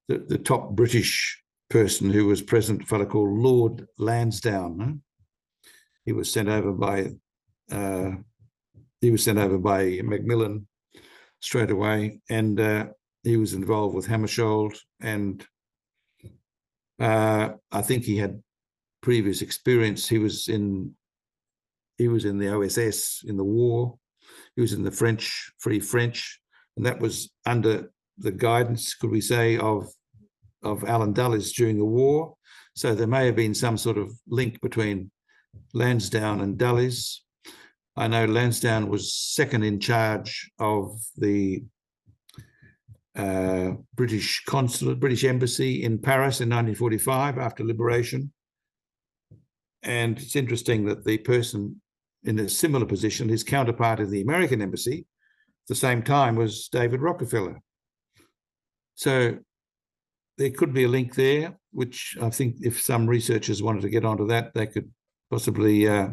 the, the top British person who was present, a fellow called Lord Lansdowne. He was sent over by uh, he was sent over by Macmillan straight away, and uh, he was involved with Hammarskjöld, and uh, I think he had previous experience. He was in he was in the OSS in the war. He was in the French Free French, and that was under the guidance, could we say, of of Allen Dulles during the war. So there may have been some sort of link between Lansdowne and Dulles. I know Lansdowne was second in charge of the uh, British consulate, British embassy in Paris in 1945 after liberation. And it's interesting that the person in a similar position, his counterpart in the American embassy, at the same time was David Rockefeller. So there could be a link there, which I think if some researchers wanted to get onto that, they could possibly uh,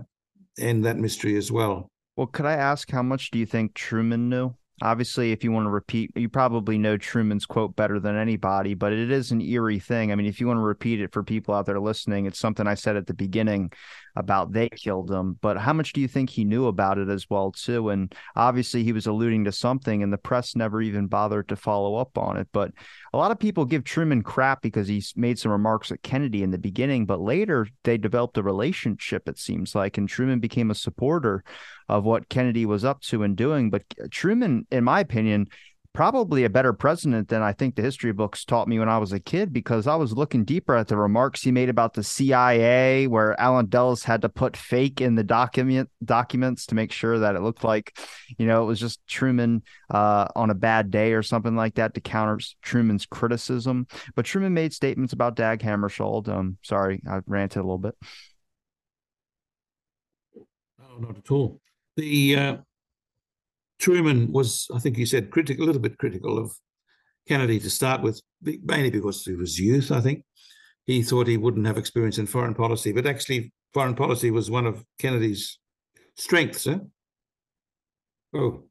end that mystery as well. Well, could I ask how much do you think Truman knew? Obviously, if you want to repeat, you probably know Truman's quote better than anybody, but it is an eerie thing. I mean, if you want to repeat it for people out there listening, it's something I said at the beginning about they killed him, but how much do you think he knew about it as well too? And obviously he was alluding to something and the press never even bothered to follow up on it. But a lot of people give Truman crap because he's made some remarks at Kennedy in the beginning, but later they developed a relationship, it seems like, and Truman became a supporter of what Kennedy was up to and doing. But Truman, in my opinion, probably a better president than I think the history books taught me when I was a kid because I was looking deeper at the remarks he made about the CIA, where Allen Dulles had to put fake in the document documents to make sure that it looked like, you know, it was just Truman uh, on a bad day or something like that to counter Truman's criticism. But Truman made statements about Dag Hammarskjöld. Um, sorry, I ranted a little bit. No, not at all. The uh, Truman was, I think he said, critical, a little bit critical of Kennedy to start with, mainly because he was youth, I think. He thought he wouldn't have experience in foreign policy, but actually, foreign policy was one of Kennedy's strengths. Eh? Oh.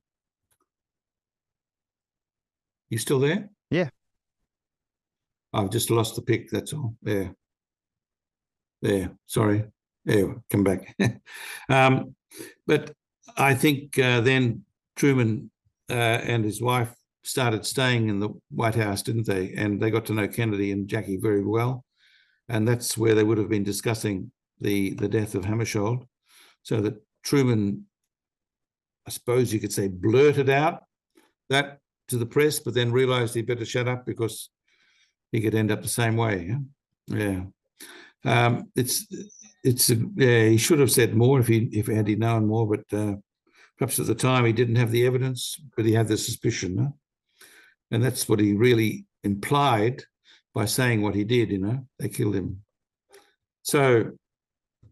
You still there? Yeah. I've just lost the pick, that's all. There. There. Sorry. There, come back. um, but I think uh, then Truman uh, and his wife started staying in the White House, didn't they? And they got to know Kennedy and Jackie very well, and that's where they would have been discussing the the death of Hammarskjöld, so that Truman, I suppose you could say, blurted out that to the press, but then realized he better shut up because he could end up the same way. Yeah, yeah. Um, it's it's yeah. He should have said more if he if had he known more, but uh, perhaps at the time he didn't have the evidence, but he had the suspicion, huh? and that's what he really implied by saying what he did. You know, they killed him. So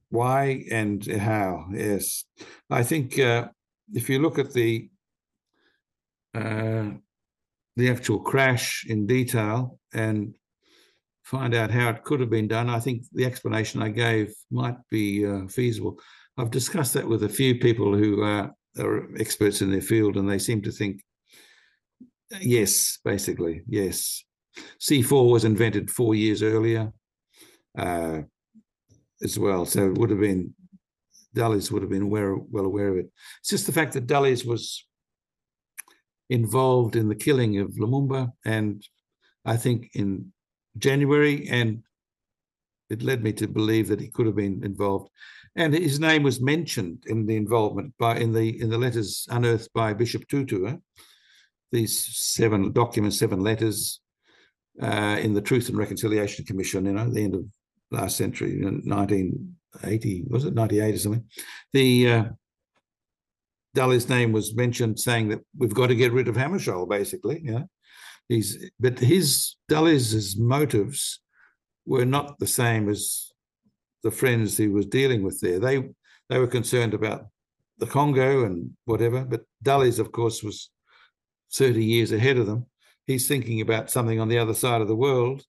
why and how? Yes, I think uh, if you look at the uh, the actual crash in detail and find out how it could have been done, I think the explanation I gave might be uh, feasible. I've discussed that with a few people who uh, are experts in their field, and they seem to think yes, basically, yes. C4 was invented four years earlier uh, as well, so it would have been Dulles would have been aware, well aware of it. It's just the fact that Dulles was involved in the killing of Lumumba, and I think in January, and it led me to believe that he could have been involved. And his name was mentioned in the involvement by in the in the letters unearthed by Bishop Tutu. Eh? These seven documents, seven letters uh, in the Truth and Reconciliation Commission. You know, at the end of last century, 1980 was it 98 or something? The uh, name was mentioned, saying that we've got to get rid of Hammarskjöld, basically. Yeah, he's but his Dulles' motives were not the same as the friends he was dealing with there. They they were concerned about the Congo and whatever, but Dulles, of course, was 30 years ahead of them. He's thinking about something on the other side of the world,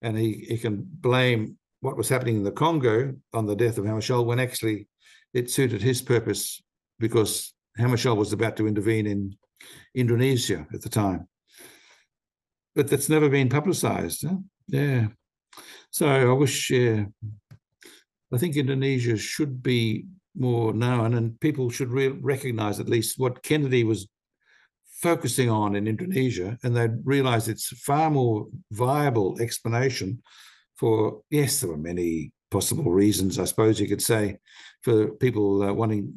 and he, he can blame what was happening in the Congo on the death of Hammarskjöld when actually it suited his purpose because Hammarskjöld was about to intervene in Indonesia at the time. But that's never been publicized. Huh? Yeah. So I wish, yeah, I think Indonesia should be more known and people should re- recognize at least what Kennedy was focusing on in Indonesia and they'd realize it's far more viable explanation for, yes, there were many possible reasons, I suppose you could say, for people uh, wanting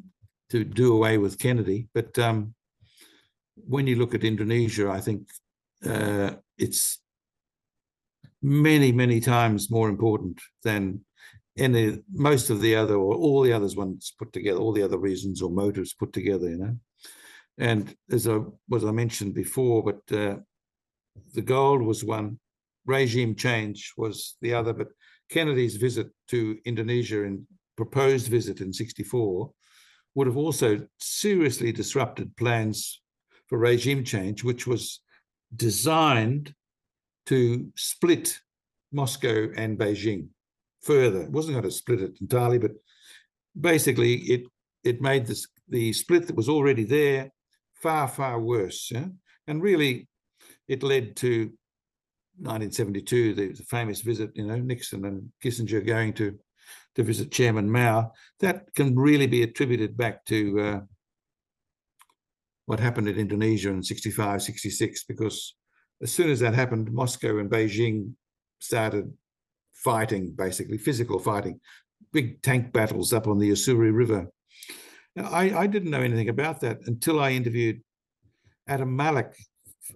to do away with Kennedy. But um, when you look at Indonesia, I think uh, it's many, many times more important than any most of the other or all the others ones put together, all the other reasons or motives put together, you know. And as I was I mentioned before, but uh, the gold was one, regime change was the other, but Kennedy's visit to Indonesia and proposed visit in 64 would have also seriously disrupted plans for regime change, which was designed to split Moscow and Beijing further. It wasn't going to split it entirely, but basically it it made this the split that was already there far far worse. Yeah? And really, it led to 1972, the, the famous visit. You know, Nixon and Kissinger going to to visit Chairman Mao, that can really be attributed back to uh, what happened in Indonesia in 65, 66, because as soon as that happened, Moscow and Beijing started fighting, basically physical fighting, big tank battles up on the Ussuri River. Now, I, I didn't know anything about that until I interviewed Adam Malik,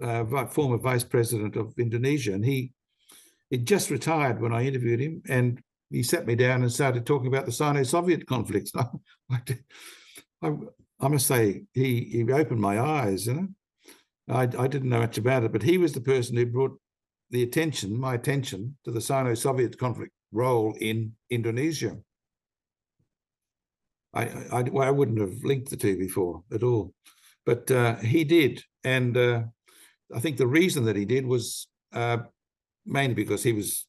uh, former vice president of Indonesia, and he he just retired when I interviewed him, and he sat me down and started talking about the Sino-Soviet conflicts. I, I, I, must say, he he opened my eyes. You know, I, I didn't know much about it, but he was the person who brought the attention, my attention, to the Sino-Soviet conflict role in Indonesia. I, I, I wouldn't have linked the two before at all, but uh, he did, and uh, I think the reason that he did was uh, mainly because he was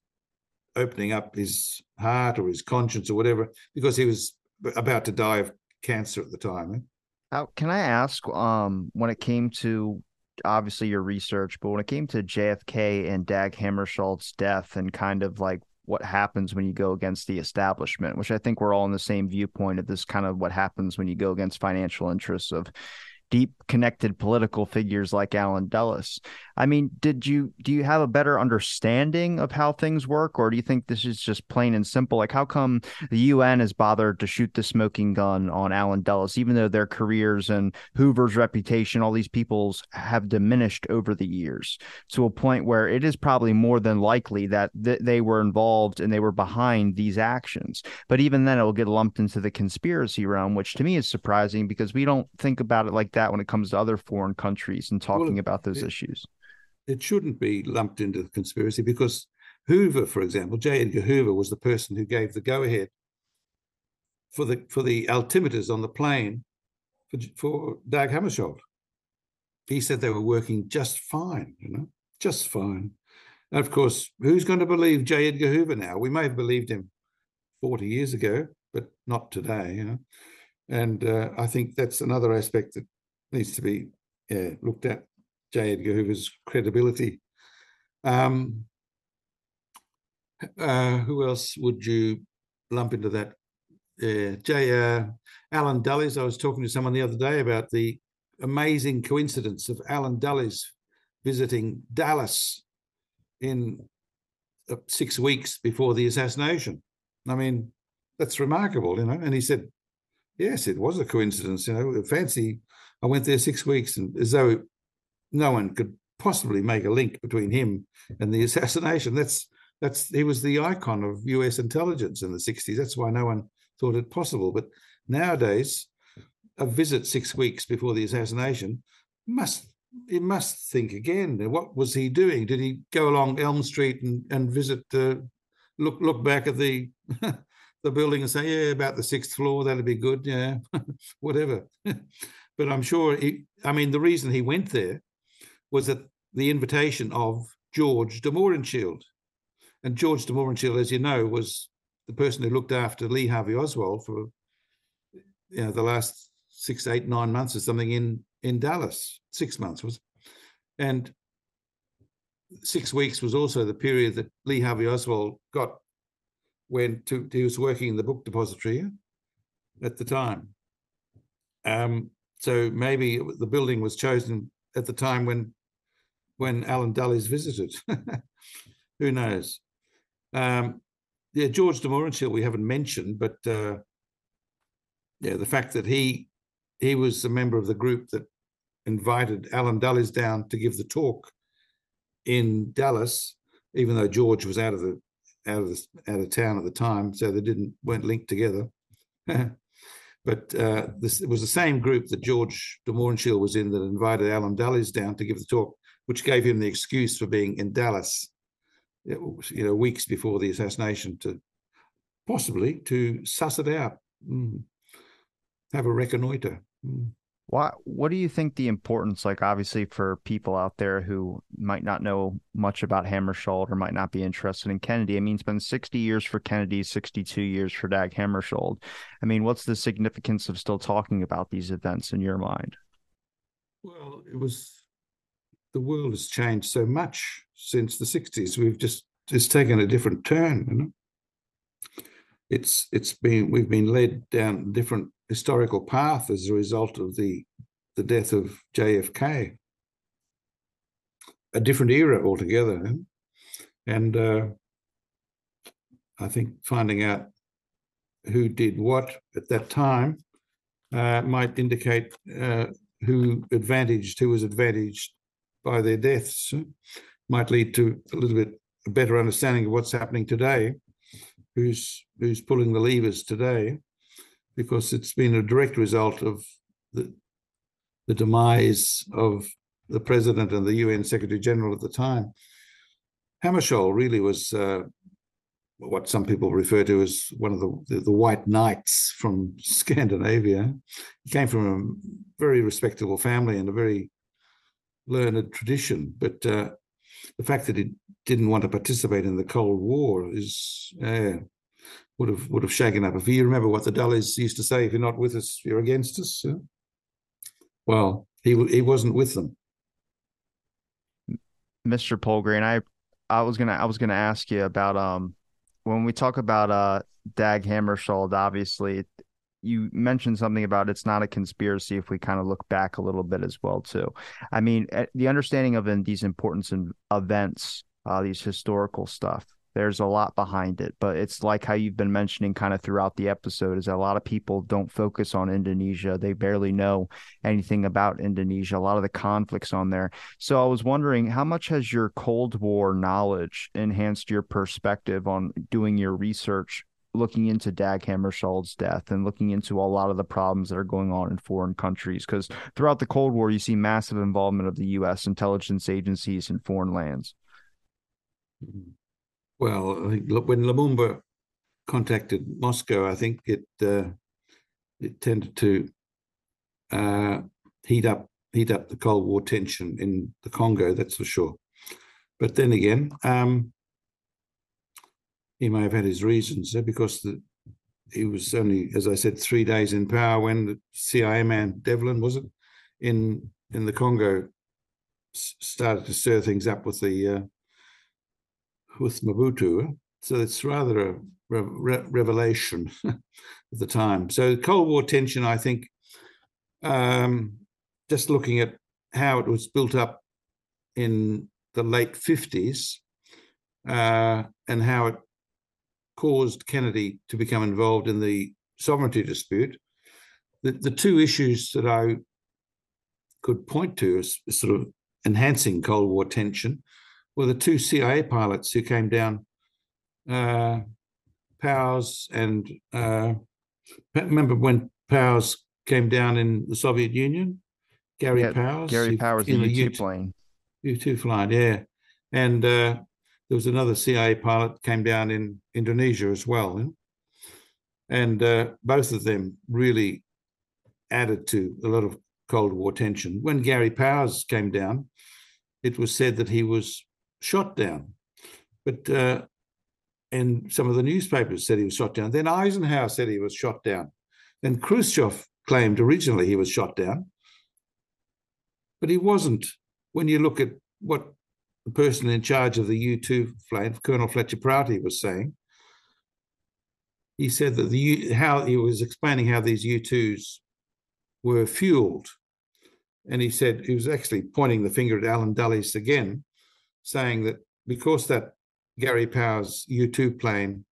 opening up his heart or his conscience or whatever because he was about to die of cancer at the time. How can I ask? Um, when it came to obviously your research, but when it came to JFK and Dag Hammarskjöld's death and kind of like what happens when you go against the establishment, which I think we're all in the same viewpoint of this kind of what happens when you go against financial interests of deep connected political figures like Allen Dulles. I mean, did you do you have a better understanding of how things work, or do you think this is just plain and simple? Like, how come the UN has bothered to shoot the smoking gun on Allen Dulles, even though their careers and Hoover's reputation, all these people's have diminished over the years to a point where it is probably more than likely that th- they were involved and they were behind these actions. But even then, it will get lumped into the conspiracy realm, which to me is surprising because we don't think about it like that when it comes to other foreign countries and talking well, about those it, issues. It shouldn't be lumped into the conspiracy because Hoover, for example, J. Edgar Hoover was the person who gave the go ahead for the for the altimeters on the plane for, for Dag Hammarskjöld. He said they were working just fine, you know, just fine. And of course, who's going to believe J. Edgar Hoover now? We may have believed him 40 years ago, but not today, you know. And uh, I think that's another aspect that needs to be yeah, looked at. J. Edgar Hoover's credibility. Um, uh, who else would you lump into that? Yeah, J. Uh, Allen Dulles. I was talking to someone the other day about the amazing coincidence of Allen Dulles visiting Dallas in uh, six weeks before the assassination. I mean, that's remarkable, you know. And he said, yes, it was a coincidence, you know. Fancy, I went there six weeks, and as though no one could possibly make a link between him and the assassination. That's that's he was the icon of U.S. intelligence in the '60s. That's why no one thought it possible. But nowadays, a visit six weeks before the assassination must he must think again. What was he doing? Did he go along Elm Street and and visit? Uh, look look back at the the building and say, yeah, about the sixth floor, that'd be good. Yeah, whatever. but I'm sure he. I mean, the reason he went there was at the invitation of George de Mohrenschildt. And George de Mohrenschildt, as you know, was the person who looked after Lee Harvey Oswald for you know the last six, eight, nine months or something in in Dallas. Six months was, and six weeks was also the period that Lee Harvey Oswald got when to, he was working in the book depository at the time. Um, so maybe the building was chosen at the time when when Allen Dulles visited. Who knows? Um, yeah, George de Mohrenschildt we haven't mentioned, but uh, yeah, the fact that he he was a member of the group that invited Allen Dulles down to give the talk in Dallas, even though George was out of the out of the, out of town at the time, so they didn't weren't linked together. but uh, this it was the same group that George de Mohrenschildt was in that invited Allen Dulles down to give the talk, which gave him the excuse for being in Dallas, you know, weeks before the assassination to possibly to suss it out, mm. have a reconnoiter. Mm. Why, what do you think the importance, like obviously for people out there who might not know much about Hammarskjöld or might not be interested in Kennedy? I mean, it's been 60 years for Kennedy, 62 years for Dag Hammarskjöld. I mean, what's the significance of still talking about these events in your mind? Well, it was the world has changed so much since the 60s. We've just it's taken a different turn, you know. It's it's been we've been led down different historical path as a result of the, the death of JFK. A different era altogether. Eh? And uh, I think finding out who did what at that time uh, might indicate uh, who advantaged, who was advantaged by their deaths, might lead to a little bit a better understanding of what's happening today, who's who's pulling the levers today because it's been a direct result of the, the demise of the president and the UN Secretary General at the time. Hammarskjöld really was uh, what some people refer to as one of the, the, the, white knights from Scandinavia. He came from a very respectable family and a very learned tradition, but uh, the fact that he didn't want to participate in the Cold War is uh, would have would have shaken up. If you remember what the Dulles used to say, if you're not with us, you're against us. Yeah? Well, he he wasn't with them. Mr. Poulgrain, I I was gonna I was gonna ask you about um when we talk about uh Dag Hammarskjöld, obviously you mentioned something about it's not a conspiracy if we kind of look back a little bit as well too. I mean, eh, the understanding of in these importance and events, uh, these historical stuff. There's a lot behind it, but it's like how you've been mentioning kind of throughout the episode is that a lot of people don't focus on Indonesia. They barely know anything about Indonesia, a lot of the conflicts on there. So I was wondering how much has your Cold War knowledge enhanced your perspective on doing your research looking into Dag Hammarskjöld's death and looking into a lot of the problems that are going on in foreign countries. Because throughout the Cold War, you see massive involvement of the U.S. intelligence agencies in foreign lands. Mm-hmm. Well, I think when Lumumba contacted Moscow, I think it uh, it tended to uh, heat up heat up the Cold War tension in the Congo. That's for sure. But then again, um, he may have had his reasons there because the, he was only, as I said, three days in power when the CIA man Devlin was it in in the Congo started to stir things up with the uh, with Mobutu. So it's rather a re- revelation at the time. So Cold War tension, I think, um, just looking at how it was built up in the late 50s uh, and how it caused Kennedy to become involved in the sovereignty dispute. The, the two issues that I could point to as sort of enhancing Cold War tension were the two CIA pilots who came down, uh, Powers and uh, remember when Powers came down in the Soviet Union? Gary yeah, Powers. Gary Powers, the U 2 plane. U 2 flight, yeah. And uh, there was another CIA pilot came down in Indonesia as well, and uh, both of them really added to a lot of Cold War tension. When Gary Powers came down, it was said that he was shot down, but uh, and some of the newspapers said he was shot down. Then Eisenhower said he was shot down. Then Khrushchev claimed originally he was shot down, but he wasn't. When you look at what the person in charge of the U 2 flight, Colonel Fletcher Prouty, was saying. He said that the U, how he was explaining how these U 2s were fueled. And he said he was actually pointing the finger at Allen Dulles again, saying that because that Gary Powers U 2 plane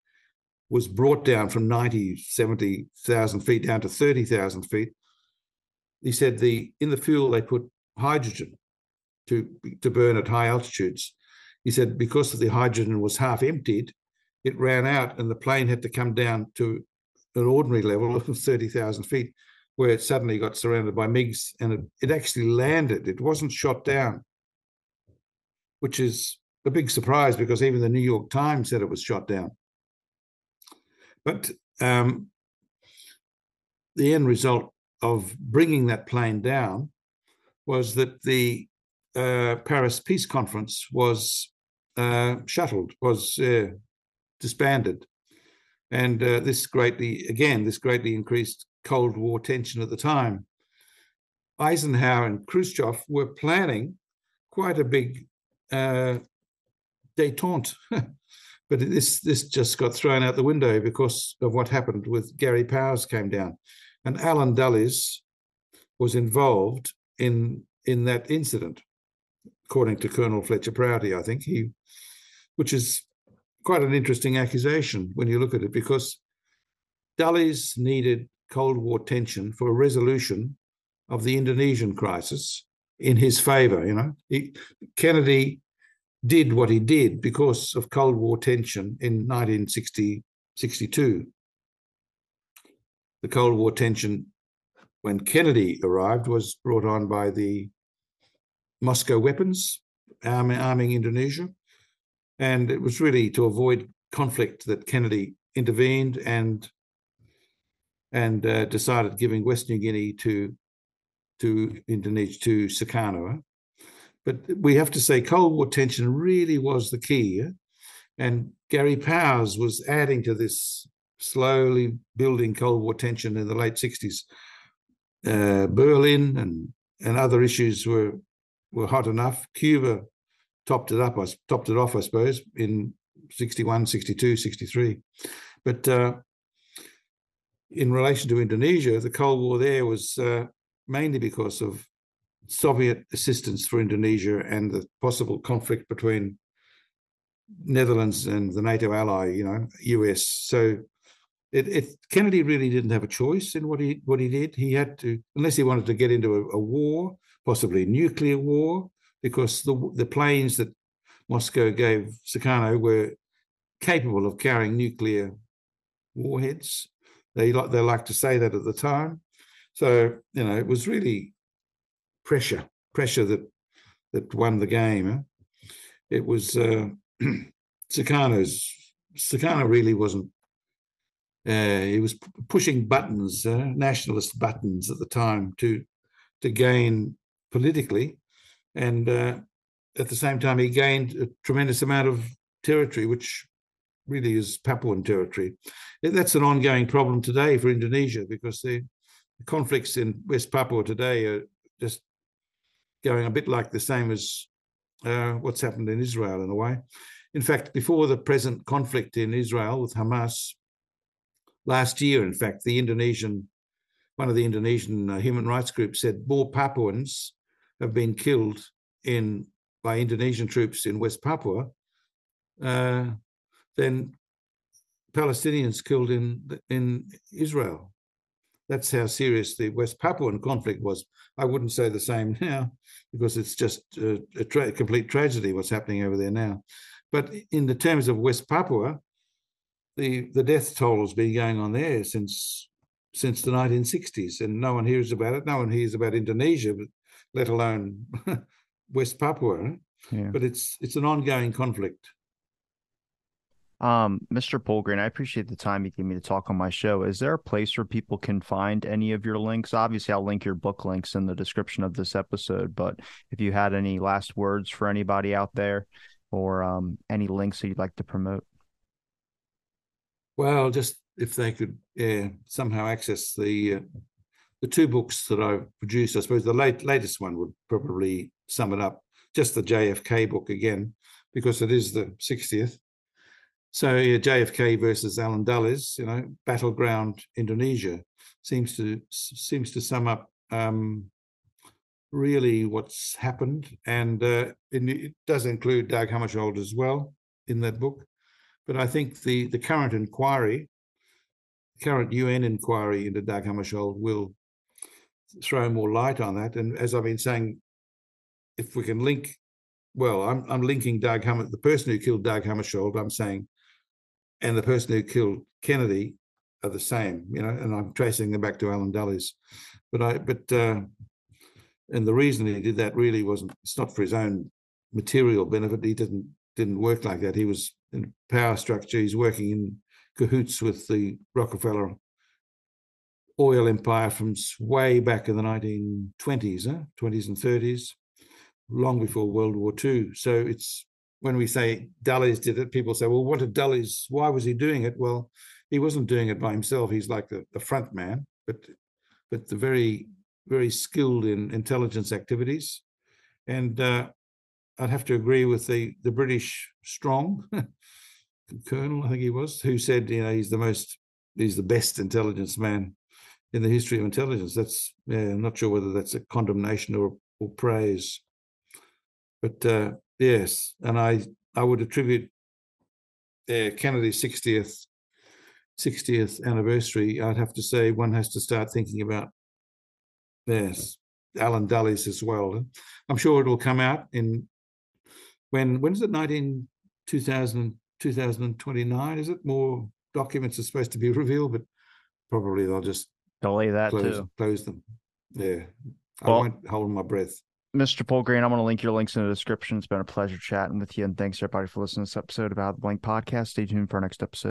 was brought down from 90, 70,000 feet down to 30,000 feet, he said the in the fuel they put hydrogen to, to burn at high altitudes. He said because the hydrogen was half emptied, it ran out and the plane had to come down to an ordinary level of 30,000 feet where it suddenly got surrounded by MiGs and it, it actually landed. It wasn't shot down, which is a big surprise because even the New York Times said it was shot down. But um, the end result of bringing that plane down was that the uh, Paris Peace Conference was uh, shuttled, was uh, disbanded. And uh, this greatly, again, this greatly increased Cold War tension at the time. Eisenhower and Khrushchev were planning quite a big uh, detente. but this this just got thrown out the window because of what happened with Gary Powers came down, and Allen Dulles was involved in in that incident according to Colonel Fletcher Prouty, I think. He, which is quite an interesting accusation when you look at it, because Dulles needed Cold War tension for a resolution of the Indonesian crisis in his favor. You know, he, Kennedy did what he did because of Cold War tension in 1962. The Cold War tension when Kennedy arrived was brought on by the Moscow weapons, arming, arming Indonesia. And it was really to avoid conflict that Kennedy intervened and and uh, decided giving West New Guinea to to Indonesia to Sukarno. But we have to say Cold War tension really was the key. And Gary Powers was adding to this slowly building Cold War tension in the late 60s. Uh, Berlin and, and other issues were were hot enough. Cuba topped it up, I topped it off, I suppose, in 61, 62, 63. But uh, in relation to Indonesia, the Cold War there was uh, mainly because of Soviet assistance for Indonesia and the possible conflict between Netherlands and the NATO ally, you know, US. So it, it, Kennedy really didn't have a choice in what he what he did. He had to, unless he wanted to get into a, a war, possibly a nuclear war, because the the planes that Moscow gave Sukarno were capable of carrying nuclear warheads. They like they like to say that at the time. So you know, it was really pressure, pressure that that won the game. It was uh. Sukarno really wasn't. Uh, he was pushing buttons, uh, nationalist buttons at the time to to gain politically, and uh, at the same time he gained a tremendous amount of territory, which really is Papuan territory. That's an ongoing problem today for Indonesia because the, the conflicts in West Papua today are just going a bit like the same as uh, what's happened in Israel in a way. In fact, before the present conflict in Israel with Hamas, last year, in fact, the Indonesian, one of the Indonesian uh, human rights groups said more Papuans have been killed in by Indonesian troops in West Papua uh, than Palestinians killed in in Israel. That's how serious the West Papuan conflict was. I wouldn't say the same now because it's just a, a tra- complete tragedy what's happening over there now. But in the terms of West Papua, the the death toll has been going on there since since the 1960s, and no one hears about it. No one hears about Indonesia, but let alone West Papua. Yeah. But it's it's an ongoing conflict. Um, Mr. Poulgrain, I appreciate the time you gave me to talk on my show. Is there a place where people can find any of your links? Obviously, I'll link your book links in the description of this episode, but if you had any last words for anybody out there or um, any links that you'd like to promote. Well, just if they could yeah, somehow access the uh, the two books that I've produced, I suppose the late, latest one would probably sum it up. Just the JFK book again, because it is the 60th. So yeah, JFK versus Allen Dulles, you know, battleground Indonesia seems to seems to sum up um, really what's happened, and uh, it does include Dag Hammarskjöld as well in that book. But I think the the current inquiry, current UN inquiry into Dag Hammarskjöld will throw more light on that. And as I've been saying, if we can link, well, I'm I'm linking Dag Hammer, the person who killed Dag Hammarskjöld. I'm saying and the person who killed Kennedy are the same, you know, and I'm tracing them back to Allen Dulles. But I, but, uh, and the reason he did that really wasn't, it's not for his own material benefit. He didn't, didn't work like that. He was in power structure. He's working in cahoots with the Rockefeller oil empire from way back in the 1920s, huh? 20s and 30s, long before World War II. So it's when we say Dulles did it, people say, well, what did Dulles, why was he doing it? Well, he wasn't doing it by himself. He's like the, the front man, but but the very, very skilled in intelligence activities. And uh, I'd have to agree with the, the British strong colonel, I think he was, who said, you know, he's the most, he's the best intelligence man in the history of intelligence. That's, yeah, I'm not sure whether that's a condemnation or, or praise. But uh, Yes, and I I would attribute uh, Kennedy's 60th 60th anniversary. I'd have to say one has to start thinking about yes, Allen Dulles as well. I'm sure it will come out in when when is it 19 2000 2029 is it more documents are supposed to be revealed but probably they'll just delay that close, too close them yeah well, I won't hold my breath Mr. Poulgrain, I'm going to link your links in the description. It's been a pleasure chatting with you. And thanks, everybody, for listening to this episode about the Blank Podcast. Stay tuned for our next episode.